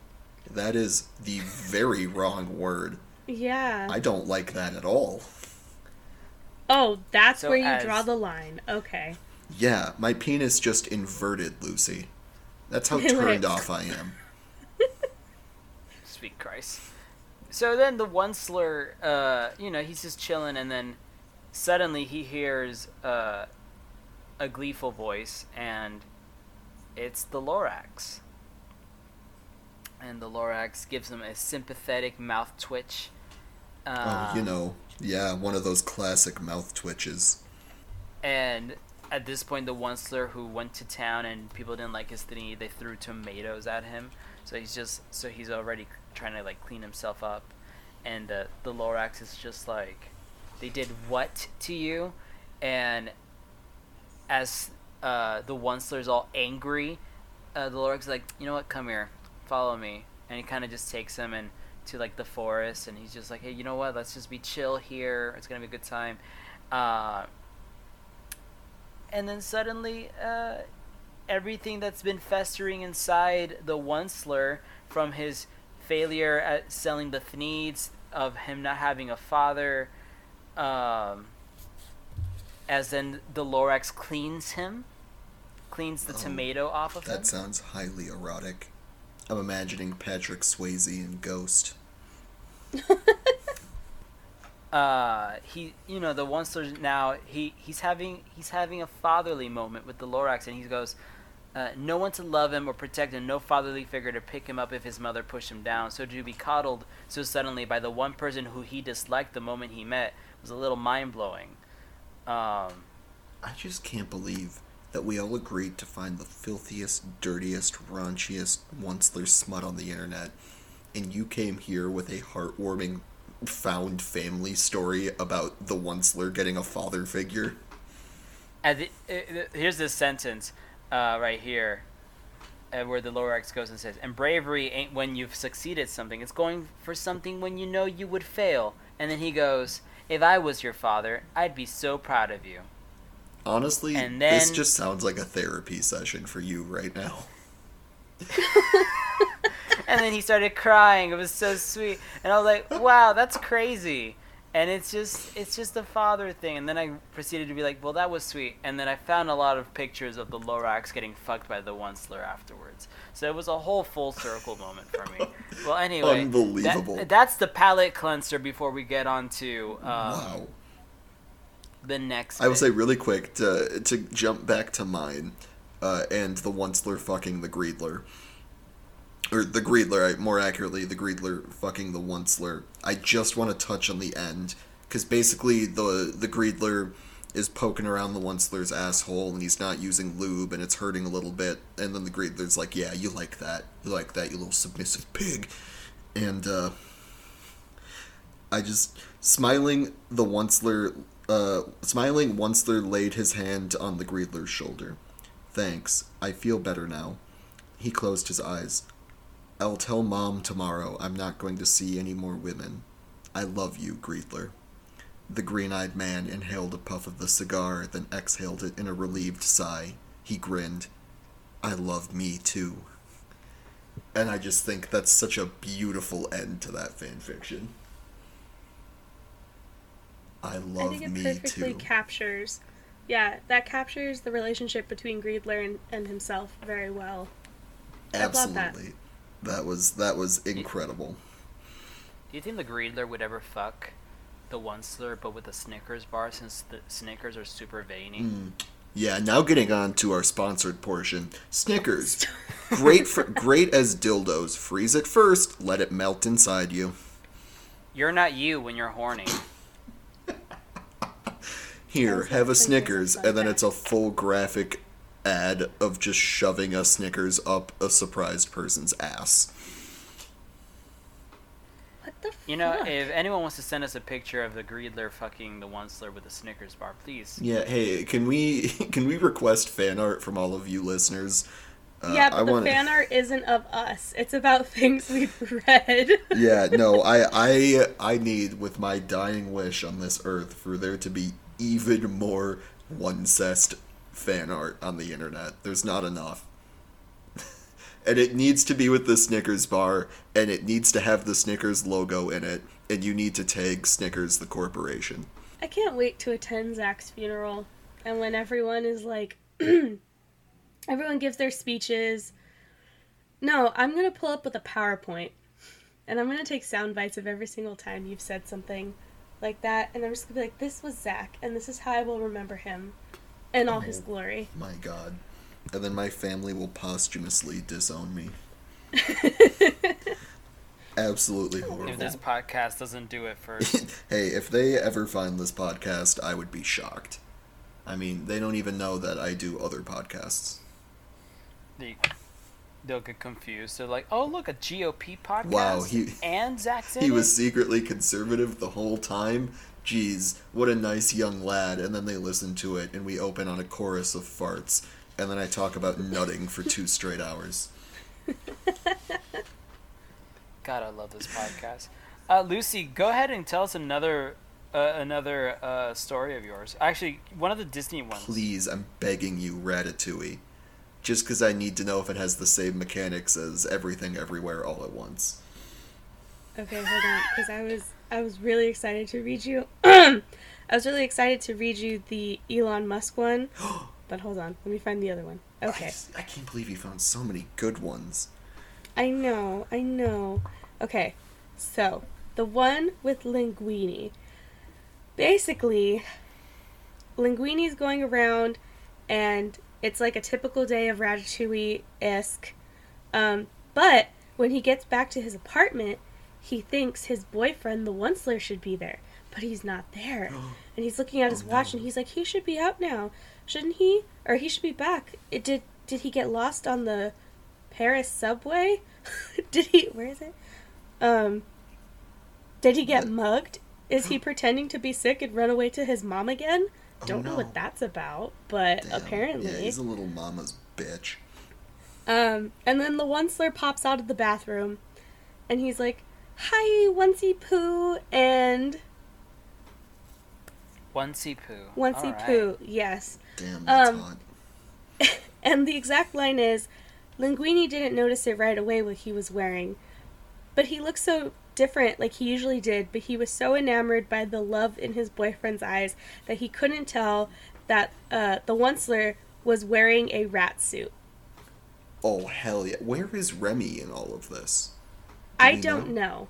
That is the very wrong word. Yeah. I don't like that at all. oh, that's So where you as- draw the line. Okay. Yeah, my penis just inverted, Lucy. That's how turned off I am. Sweet Christ. So then the Onceler, uh, you know, he's just chilling, and then suddenly he hears uh, a gleeful voice, and it's the Lorax. And the Lorax gives him a sympathetic mouth twitch. Oh, you Um, know, yeah, one of those classic mouth twitches. And at this point, the Onceler who went to town and people didn't like his thing, they threw tomatoes at him. So he's just, so he's already trying to like clean himself up. And uh, the Lorax is just like, they did what to you? And as uh, the Onceler's all angry, uh, the Lorax is like, you know what, come here, follow me. And he kind of just takes him and to like the forest, and he's just like, hey, you know what? Let's just be chill here. It's gonna be a good time. Uh, and then suddenly uh, everything that's been festering inside the Onceler from his failure at selling the thneeds of him not having a father um, as then the lorax cleans him cleans the Oh, tomato off of him That sounds highly erotic. I'm imagining Patrick Swayze and Ghost. uh he you know the Onceler now he he's having he's having a fatherly moment with the lorax and he goes uh, no one to love him or protect him, no fatherly figure to pick him up if his mother pushed him down. So to be coddled so suddenly by the one person who he disliked the moment he met was a little mind blowing. Um, I just can't believe that we all agreed to find the filthiest, dirtiest, raunchiest, once-ler smut on the internet, and you came here with a heartwarming, found family story about the once-ler getting a father figure. and uh, here's this sentence uh, right here. Uh, where the Lorax goes and says, "And bravery ain't when you've succeeded something; it's going for something when you know you would fail." And then he goes, "If I was your father, I'd be so proud of you." Honestly, And this just sounds like a therapy session for you right now. and then he started crying. It was so sweet, and I was like, "Wow, that's crazy." And it's just, it's just a father thing. And then I proceeded to be like, "Well, that was sweet." And then I found a lot of pictures of the Lorax getting fucked by the Onceler afterwards. So it was a whole full circle moment for me. Well, anyway, that- Unbelievable. that's the palate cleanser before we get on to um, wow. The next. I will bit. say really quick to to jump back to mine, uh, and the once-ler fucking the Greedler. Or the Greedler, I- more accurately, the Greedler fucking the once-ler. I just want to touch on the end, because basically the the Greedler is poking around the once-ler's asshole, and he's not using lube, and it's hurting a little bit, and then the Greedler's like, yeah, you like that. You like that, you little submissive pig. And, uh... I just smiling the onceler uh smiling onceler laid his hand on the Greedler's shoulder. Thanks. I feel better now. He closed his eyes. I'll tell mom tomorrow I'm not going to see any more women. I love you, Greedler. The green-eyed man inhaled a puff of the cigar, then exhaled it in a relieved sigh. He grinned. I love me too. And I just think that's such a beautiful end to that fanfiction. I love I think it me perfectly too. captures. Yeah, that captures the relationship between Greedler and, and himself very well. I love that. Absolutely. That was that was incredible. Do you think the Greedler would ever fuck the Onceler, but with a Snickers bar, since the Snickers are super veiny? Mm. Yeah, now getting on to our sponsored portion. Snickers. great for great as dildos. Freeze it first, let it melt inside you. You're not you when you're horny. Here, have a Snickers, Snickers and then it's a full graphic ad of just shoving a Snickers up a surprised person's ass. What the You know, fuck? if anyone wants to send us a picture of the Greedler fucking the Onceler with a Snickers bar, please. Yeah, hey, can we can we request fan art from all of you listeners? Uh, yeah, but I the wanna- fan art isn't of us. It's about things we've read. yeah, no, I I I need with my dying wish on this earth for there to be even more Oncest fan art on the internet. There's not enough. and it needs to be with the Snickers bar and it needs to have the Snickers logo in it and you need to tag Snickers the corporation. I can't wait to attend Zach's funeral. And when everyone is like, everyone gives their speeches. No, I'm to pull up with a PowerPoint. And I'm to take sound bites of every single time you've said something like that. And I'm just going to be like, this was Zach. And this is how I will remember him in all his Oh. glory. My god. And then my family will posthumously disown me. Absolutely horrible. If this podcast doesn't do it first. hey, if they ever find this podcast, I would be shocked. I mean, they don't even know that I do other podcasts. they, they'll get confused. They're like, "Oh, look, a GOP podcast." Wow, he- and Zach He it? was secretly conservative the whole time. Jeez, what a nice young lad. And then they listen to it, and we open on a chorus of farts. And then I talk about nutting for two straight hours. God, I love this podcast. Uh, Lucy, go ahead and tell us another uh, another uh, story of yours. Actually, one of the Disney ones. Please, I'm begging you, Ratatouille. Just because I need to know if it has the same mechanics as Everything Everywhere All at Once. Okay, hold on, because I was I was really excited to read you. I was really excited to read you the Elon Musk one, but hold on, let me find the other one. Okay, I, I can't believe you found so many good ones. I know, I know. Okay, so the one with Linguini. Basically, Linguini's going around, and it's like a typical day of Ratatouille esque. Um, but when he gets back to his apartment, he thinks his boyfriend, the Onceler, should be there, but he's not there. And he's looking at his Oh, watch, no. and he's like, he should be out now, shouldn't he? Or he should be back. It did. Did he get lost on the Paris subway? did he? Where is it? Um. Did he get What? mugged? Is he pretending to be sick and run away to his mom again? Oh, Don't know no. what that's about, but Damn. apparently. Yeah, he's a little mama's bitch. Um, and then the Onceler pops out of the bathroom, and he's like, "Hi, Onesie Poo," and Onesie Poo. Onesie Alright. Poo, yes. Damn, that's Um, hot. And the exact line is, Linguini didn't notice it right away what he was wearing, but he looked so different like he usually did. But he was so enamored by the love in his boyfriend's eyes that he couldn't tell that uh, the Onceler was wearing a rat suit. Oh, hell yeah. Where is Remy in all of this? Did I don't know.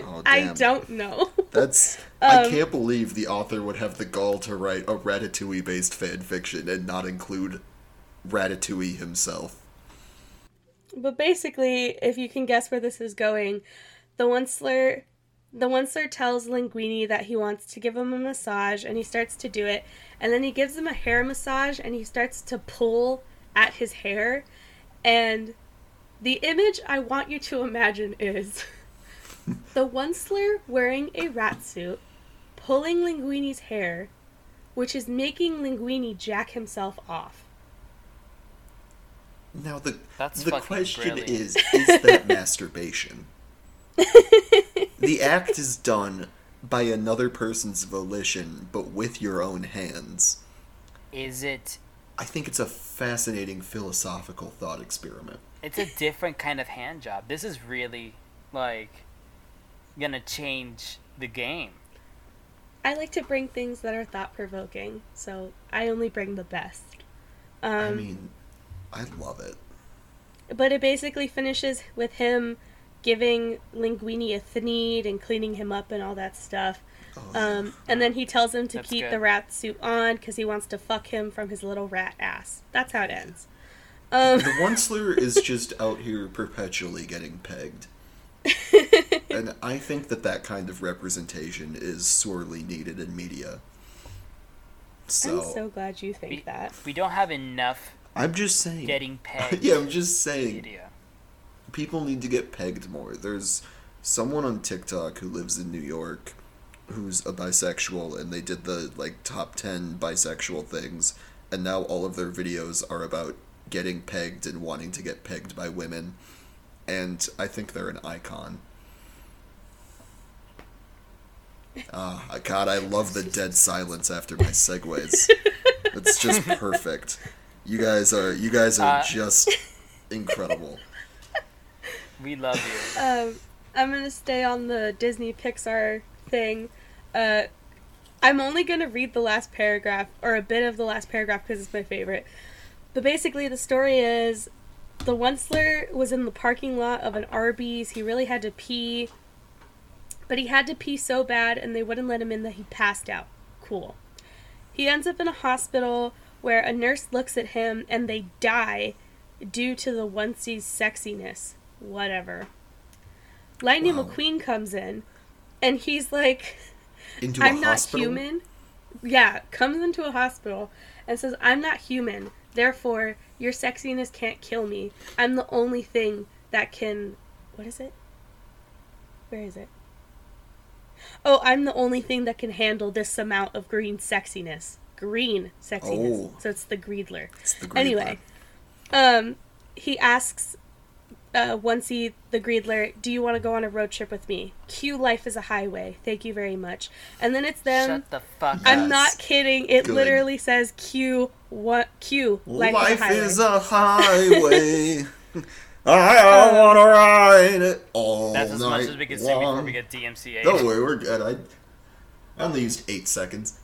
Oh, I don't know. That's. I Um, can't believe the author would have the gall to write a Ratatouille based fan fiction and not include Ratatouille himself. But basically, if you can guess where this is going, the Onceler the Onceler tells Linguini that he wants to give him a massage and he starts to do it. And then he gives him a hair massage and he starts to pull at his hair. And the image I want you to imagine is the Onceler wearing a rat suit, pulling Linguini's hair, which is making Linguini jack himself off. Now, the, That's the question brilliant. is is that masturbation? The act is done by another person's volition, but with your own hands. Is it? I think it's a fascinating philosophical thought experiment. It's a different kind of hand job. This is really like gonna change the game. I like to bring things that are thought provoking, so I only bring the best. Um, I mean, I love it. but it basically finishes with him giving Linguini a thneed and cleaning him up and all that stuff. Um, and then he tells him to That's keep good. the rat suit on because he wants to fuck him from his little rat ass. That's how it ends. Um, The Onceler is just out here perpetually getting pegged. and I think that that kind of representation is sorely needed in media. So, I'm so glad you think We, that. we don't have enough I'm just saying. getting pegged. yeah, I'm just saying. media. people need to get pegged more. There's someone on TikTok who lives in New York who's a bisexual and they did the like top 10 bisexual things and now all of their videos are about getting pegged and wanting to get pegged by women and I think they're an icon. Ah, God, I love the dead silence after my segues. It's just perfect. You guys are you guys are Uh, just incredible. We love you. Um, I'm gonna stay on the Disney Pixar thing. Uh, I'm only gonna read the last paragraph or a bit of the last paragraph because it's my favorite. But basically, the story is the Onceler was in the parking lot of an Arby's. He really had to pee, but he had to pee so bad, and they wouldn't let him in that he passed out. Cool. He ends up in a hospital where a nurse looks at him and they die due to the Oncie's sexiness. Whatever. Lightning Wow. McQueen comes in and he's like, Into a I'm not hospital? human. Yeah, comes into a hospital and says, I'm not human. Therefore, your sexiness can't kill me. I'm the only thing that can. What is it? Where is it? Oh, I'm the only thing that can handle this amount of green sexiness. Green sexiness. Oh. So it's the Greedler. It's the Greedler. Anyway, um, he asks uh, Oncey the Greedler, "Do you want to go on a road trip with me?" Q life is a highway. Thank you very much. And then it's them. Shut the fuck I'm up. not kidding. It Good. literally says Q what Q life, Life is a highway. is a highway. I want to ride it all That's as night much as we can sing before long. we get DMCA. Don't worry, we're good. I, I only used eight seconds.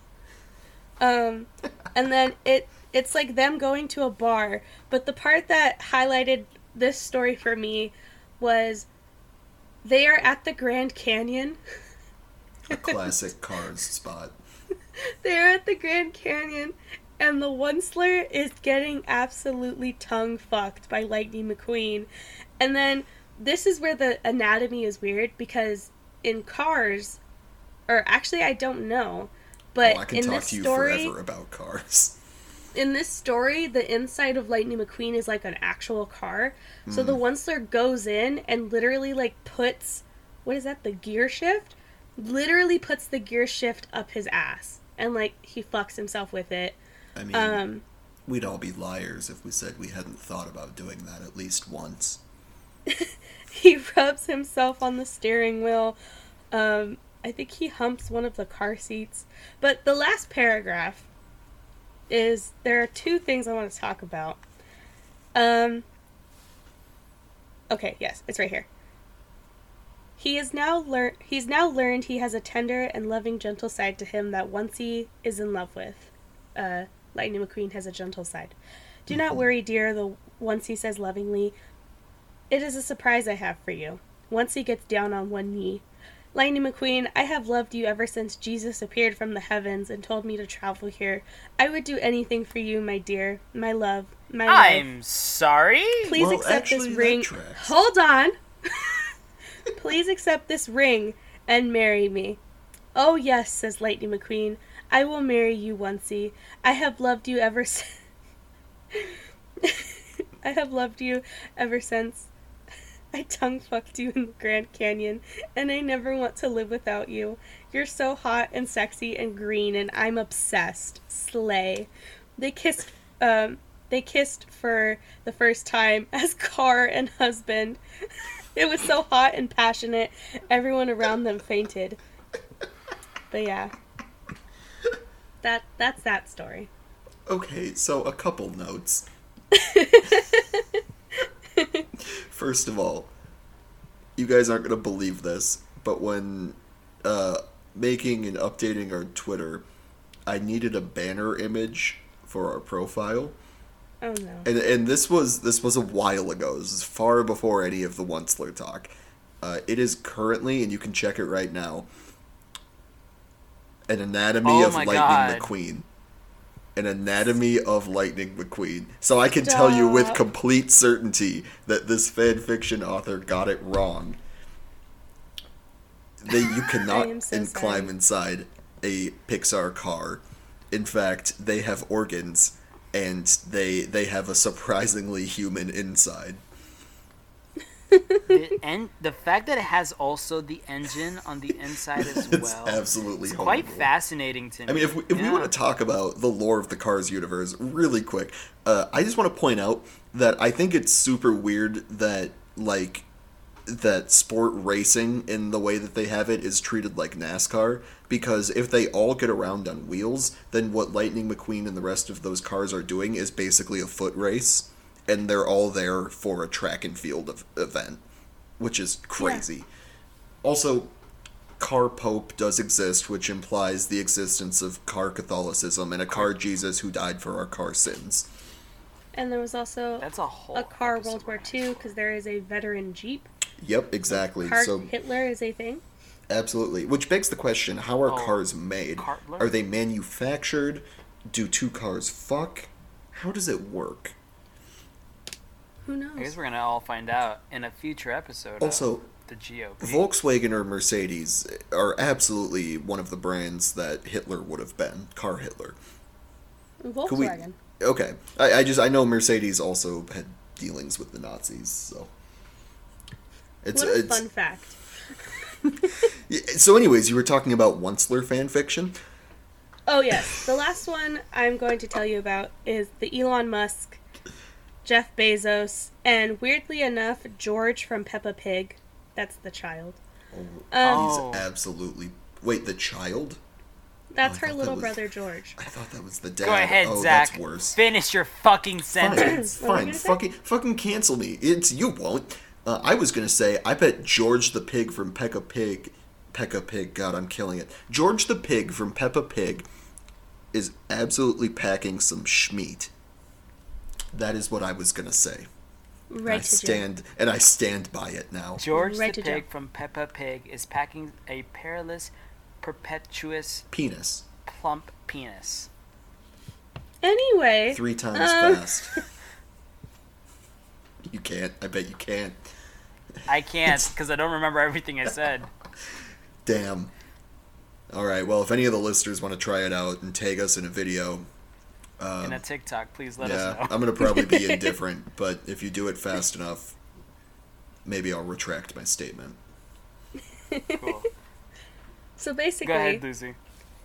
Um, and then it it's like them going to a bar. But the part that highlighted this story for me was they are at the Grand Canyon. A classic Cars spot. They're at the Grand Canyon, and the Onceler is getting absolutely tongue fucked by Lightning McQueen. And then this is where the anatomy is weird because in Cars, or actually I don't know, but oh, I can in talk this to you story, forever about cars. in this story, the inside of Lightning McQueen is like an actual car. So the Onceler goes in and literally like puts what is that? The gear shift? Literally puts the gear shift up his ass. And like he fucks himself with it. I mean, Um we'd all be liars if we said we hadn't thought about doing that at least once. he rubs himself on the steering wheel. Um I think he humps one of the car seats. But the last paragraph is there are two things I want to talk about. Um Okay, yes, it's right here. He is now learned he's now learned he has a tender and loving gentle side to him that once he is in love with. Uh Lightning McQueen has a gentle side. Do not worry, dear, the once he says lovingly, it is a surprise I have for you. Once he gets down on one knee. Lightning McQueen, I have loved you ever since Jesus appeared from the heavens and told me to travel here. I would do anything for you, my dear, my love, my life. I'm sorry. Please Well, accept actually, this ring. tracks. Hold on. Please accept this ring and marry me. Oh yes, says Lightning McQueen. I will marry you, Oncey. I have loved you ever since. I have loved you ever since I tongue fucked you in the Grand Canyon, and I never want to live without you. You're so hot and sexy and green, and I'm obsessed. Slay. They kissed. Um, they kissed for the first time as car and husband. it was so hot and passionate. Everyone around them fainted. But yeah, that that's that story. Okay, so a couple notes. First of all, you guys aren't gonna believe this, but when uh, making and updating our Twitter, I needed a banner image for our profile, Oh no. and and this was this was a while ago. This is far before any of the Onceler talk. Uh, it is currently, and you can check it right now. An Anatomy Oh of Lightning God. McQueen. An Anatomy of Lightning McQueen. So I can tell you with complete certainty that this fan fiction author got it wrong. They you cannot so in- climb inside a Pixar car. In fact, they have organs and they they have a surprisingly human inside. The, en- the fact that it has also the engine on the inside as It's well. absolutely It's quite fascinating to me. I mean, if we, if we want to talk about the lore of the Cars universe really quick, uh, I just want to point out that I think it's super weird that like that sport racing in the way that they have it is treated like NASCAR because if they all get around on wheels, then what Lightning McQueen and the rest of those cars are doing is basically a foot race, and they're all there for a track and field of, event, which is crazy. Also, car pope does exist, which implies the existence of car Catholicism and a car Jesus who died for our car sins. And there was also That's a whole a car World War II because there is a veteran Jeep. Yep, exactly. Car so Hitler is a thing. absolutely, which begs the question: How are Oh, cars made? Cartler? Are they manufactured? Do two cars fuck? How does it work? Who knows? I guess we're gonna all find out in a future episode. Also, of the GOP. Volkswagen or Mercedes are absolutely one of the brands that Hitler would have been. Car Hitler. Could we- Volkswagen. Okay, I, I just I know Mercedes also had dealings with the Nazis, so it's what a it's fun fact. So, anyways, you were talking about Onceler fan fiction. Oh yes, the last one I'm going to tell you about is the Elon Musk, Jeff Bezos, and weirdly enough, George from Peppa Pig. That's the child. Um, Oh. He's absolutely. Wait, the child? that's I her little that was- brother George. I thought that was the dad. Go ahead, oh, Zach. that's worse. Finish your fucking sentence. What were you fine. gonna say? Fucking, fucking cancel me. It's you won't. Uh, I was gonna say. I bet George the pig from Peppa Pig. Peppa Pig. God, I'm killing it. George the pig from Peppa Pig is absolutely packing some schmeat. That is what I was gonna say. And I Right to jail. stand and I stand by it now. George Right the to jail. pig from Peppa Pig is packing a perilous, perpetuous, Penis. plump penis. Anyway, Three times Um. fast. You can't. I bet you can't. I can't because I don't remember everything I said. Damn. All right. Well, if any of the listeners want to try it out and tag us in a video, um, In a TikTok, please let yeah, us know. I'm gonna probably be indifferent. but if you do it fast enough, maybe I'll retract my statement. cool. so Go basically, ahead, Lucy.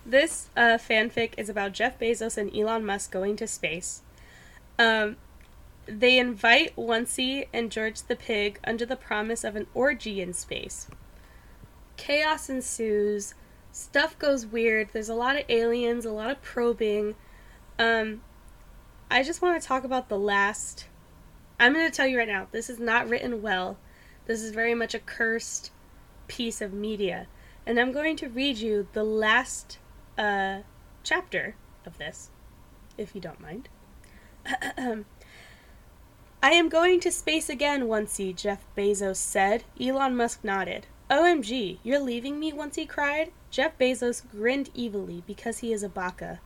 this uh, fanfic is about Jeff Bezos and Elon Musk going to space. Um, they invite Oncy and George the pig under the promise of an orgy in space. Chaos ensues. Stuff goes weird. There's a lot of aliens, a lot of probing. Um, I just want to talk about the last. I'm going to tell you right now, this is not written well. This is very much a cursed piece of media. And I'm going to read you the last uh, chapter of this, if you don't mind. I am going to space again, Oncy, Jeff Bezos said. Elon Musk nodded. OMG, you're leaving me, Oncy cried. Jeff Bezos grinned evilly because he is a baka.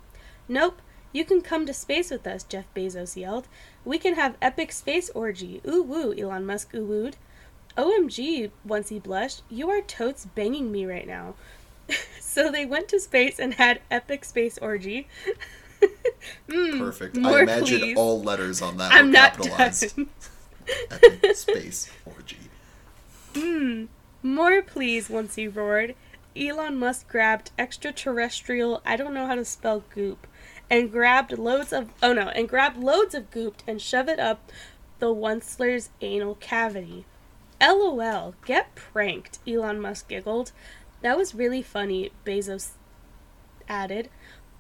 Nope, you can come to space with us, Jeff Bezos yelled. We can have epic space orgy. Ooh woo, Elon Musk ooh wooed. OMG, Oncy blushed. You are totes banging me right now. so they went to space and had epic space orgy. Mm, Perfect. I imagine please. all letters on that I'm were not capitalized. Epic space orgy. Mm, more please, once he roared. Elon Musk grabbed extraterrestrial, I don't know how to spell goop, and grabbed loads of, oh no, and grabbed loads of goop and shoved it up the Onceler's anal cavity. LOL, get pranked, Elon Musk giggled. That was really funny, Bezos added.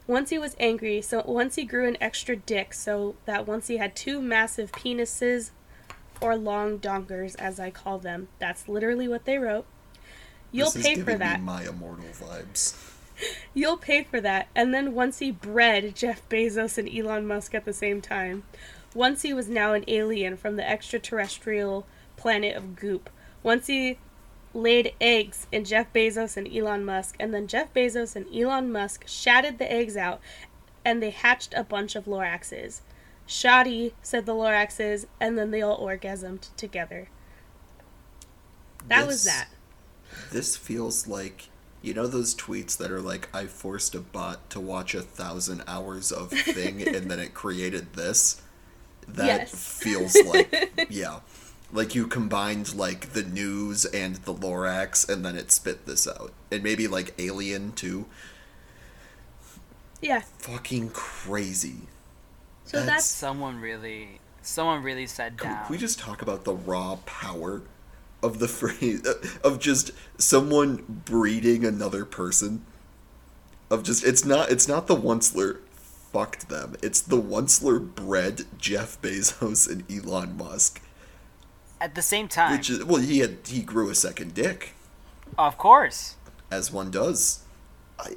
Once he was angry, so once he grew an extra dick, so that once he had two massive penises, or long donkers, as I call them. That's literally what they wrote. You'll this is pay giving for that. Me my immortal vibes. You'll pay for that. And then once he bred Jeff Bezos and Elon Musk at the same time, once he was now an alien from the extraterrestrial planet of Goop. Once he laid eggs in Jeff Bezos and Elon Musk, and then Jeff Bezos and Elon Musk shattered the eggs out, and they hatched a bunch of Loraxes. Shoddy said the Loraxes, and then they all orgasmed together. That was that. This feels like you know those tweets that are like, "I forced a bot to watch a thousand hours of thing, and then it created this." That Yes. feels like yeah, like you combined like the news and the Lorax, and then it spit this out, and maybe like Alien too. Yeah. Fucking crazy. So That's- that's Someone really, someone really sat Can down. we just talk about the raw power of the phrase of just someone breeding another person? Of just it's not it's not the Onceler fucked them. It's the Onceler bred Jeff Bezos and Elon Musk. At the same time, Which is well he had he grew a second dick, of course. as one does. I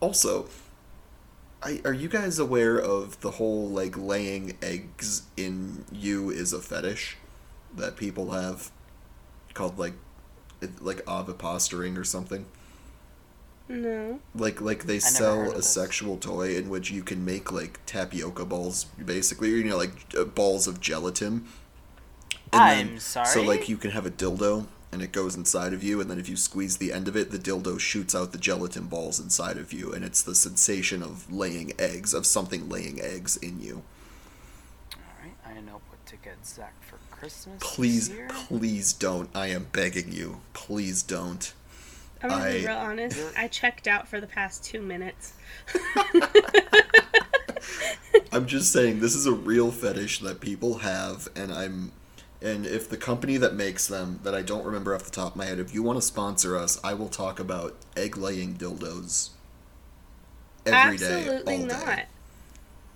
also I, are you guys aware of the whole like laying eggs in you is a fetish that people have called like like oviposturing or something? no. Like like they never sell a this. sexual toy in which you can make like tapioca balls basically, you know like uh, balls of gelatin. I'm So sorry? So like you can have a dildo and it goes inside of you and then if you squeeze the end of it the dildo shoots out the gelatin balls inside of you and it's the sensation of laying eggs of something laying eggs in you. All right, I know what to get Zach for Christmas. this Please year. please don't. I am begging you. Please don't. I'm gonna be real honest. I checked out for the past two minutes. I'm just saying this is a real fetish that people have, and I'm, and if the company that makes them, that I don't remember off the top of my head, if you want to sponsor us, I will talk about egg laying dildos every day, Absolutely all not.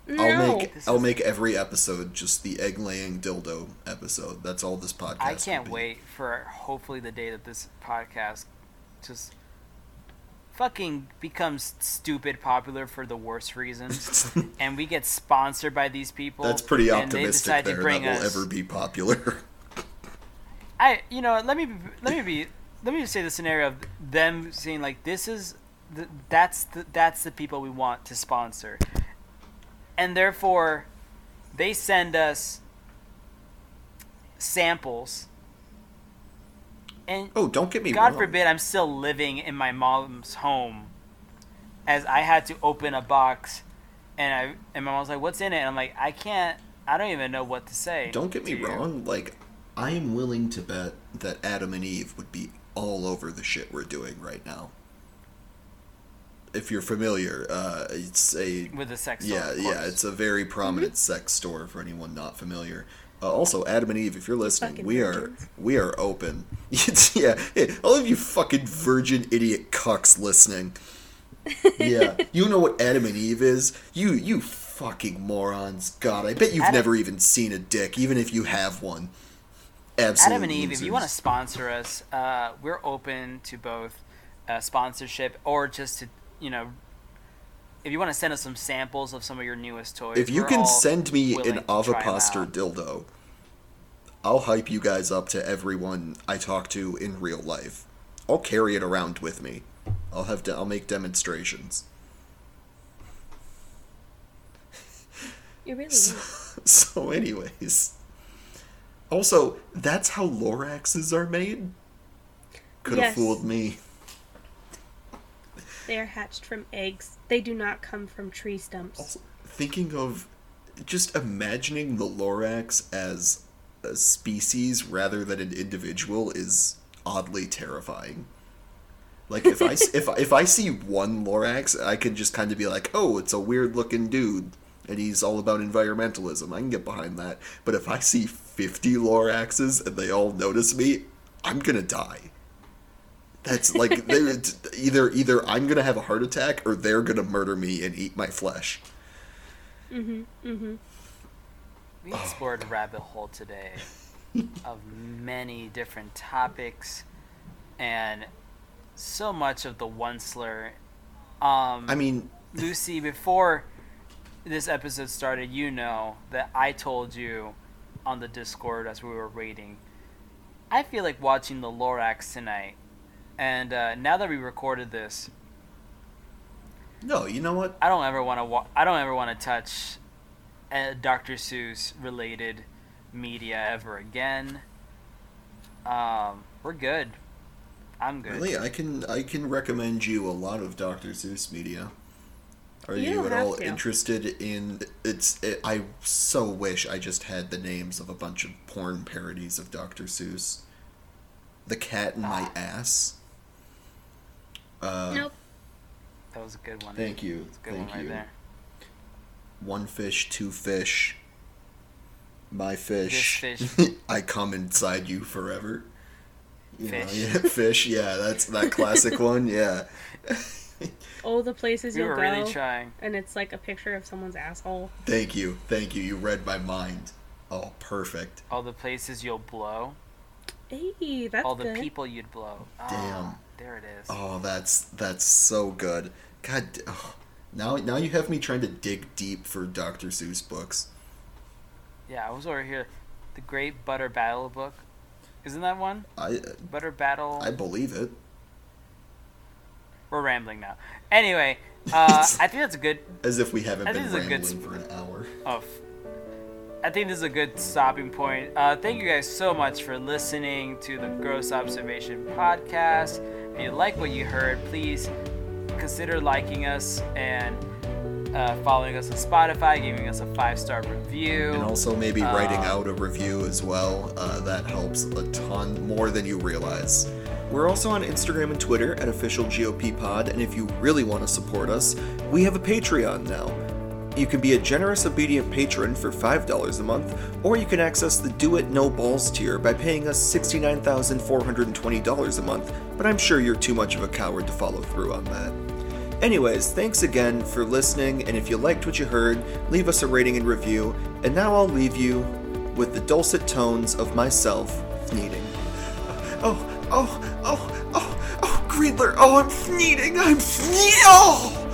Day. No. I'll make This I'll is- make every episode just the egg laying dildo episode. That's all this podcast. I can't be. wait for hopefully the day that this podcast just fucking becomes stupid popular for the worst reasons, and we get sponsored by these people. That's pretty and they optimistic decide there to that bring will us, ever be popular. I you know let me be, let me be let me just say the scenario of them saying like this is the, that's the that's the people we want to sponsor, and therefore they send us samples. And oh, don't get me God wrong. forbid I'm still living in my mom's home, as I had to open a box, and I and my mom's like, "What's in it?" And I'm like, "I can't. I don't even know what to say." Don't get me you." wrong. Like, I am willing to bet that Adam and Eve would be all over the shit we're doing right now. If you're familiar, uh, it's a with the sex. store, yeah, of yeah, it's a very prominent sex store for anyone not familiar. Uh, also, Adam and Eve, if you're listening, Fucking we virgins. are we are open. yeah, hey, all of you fucking virgin idiot cucks listening. Yeah, you know what Adam and Eve is? You you fucking morons. God, I bet you've Adam- never even seen a dick, even if you have one. Absolutely. Adam and Eve, if you want to sponsor us, uh, we're open to both uh, sponsorship or just to, you know, if you want to send us some samples of some of your newest toys. if you can send me an to ovipositor dildo, I'll hype you guys up to everyone I talk to in real life. I'll carry it around with me. I'll have to. I'll make demonstrations. You really So, so anyways, also that's how Loraxes are made. Could have Yes. fooled me. They are hatched from eggs. They do not come from tree stumps. Also, thinking of just imagining the Lorax as a species rather than an individual is oddly terrifying. Like if I if if I see one Lorax, I can just kind of be like, "Oh, it's a weird looking dude." And he's all about environmentalism. I can get behind that. But if I see 50 Loraxes and they all notice me, I'm going to die. That's like they're- either either I'm going to have a heart attack or they're going to murder me and eat my flesh. Mm-hmm. Mm-hmm. We explored a rabbit hole today of many different topics and so much of the Onceler. Um, I mean, Lucy, before this episode started, you know that I told you on the Discord as we were waiting. I feel like watching the Lorax tonight. And uh, now that we recorded this, No, you know what? I don't ever want to. Wa- I don't ever want to touch uh, Dr. Seuss related media ever again. Um, we're good. I'm good. Really, I can I can recommend you a lot of Dr. Seuss media. Are You you, at all to. interested in it's? It, I so wish I just had the names of a bunch of porn parodies of Dr. Seuss. The cat in my Ah. ass. Uh, Nope. That was a good one. Thank you. That's a good Thank one right you. there. One fish, two fish. My fish. This fish. I come inside you forever. You know, Fish. yeah, fish. Yeah, that's that classic one. Yeah. Oh, the places you'll were go, really trying. and it's like a picture of someone's asshole. Thank you. Thank you. You read my mind. Oh, perfect. All the places you'll blow. Hey, that's all the good. people you'd blow. Oh, Damn. There it is. Oh, that's that's so good. God, oh, now now you have me trying to dig deep for Dr. Seuss books. Yeah, I was over here. The Great Butter Battle book. Isn't that one? I Butter Battle. I believe it. We're rambling now. Anyway, uh, I think that's a good. As if we haven't I been think it's a good rambling sp- for an hour. Oh, I think this is a good stopping point. Uh, thank you guys so much for listening to the Gross Observation podcast. If you like what you heard, please consider liking us and uh, following us on Spotify, giving us a five star review. And also maybe writing Um, out a review as well. Uh, that helps a ton more than you realize. We're also on Instagram and Twitter at official GOP Pod, and if you really want to support us, we have a Patreon now. You can be a generous, obedient patron for $5 a month, or you can access the Do It No Balls tier by paying us $69,420 a month, but I'm sure you're too much of a coward to follow through on that. Anyways, thanks again for listening, and if you liked what you heard, leave us a rating and review. And now I'll leave you with the dulcet tones of myself kneading. Oh, oh, oh, oh, oh, Greedler, oh, I'm kneading, I'm kneading, oh!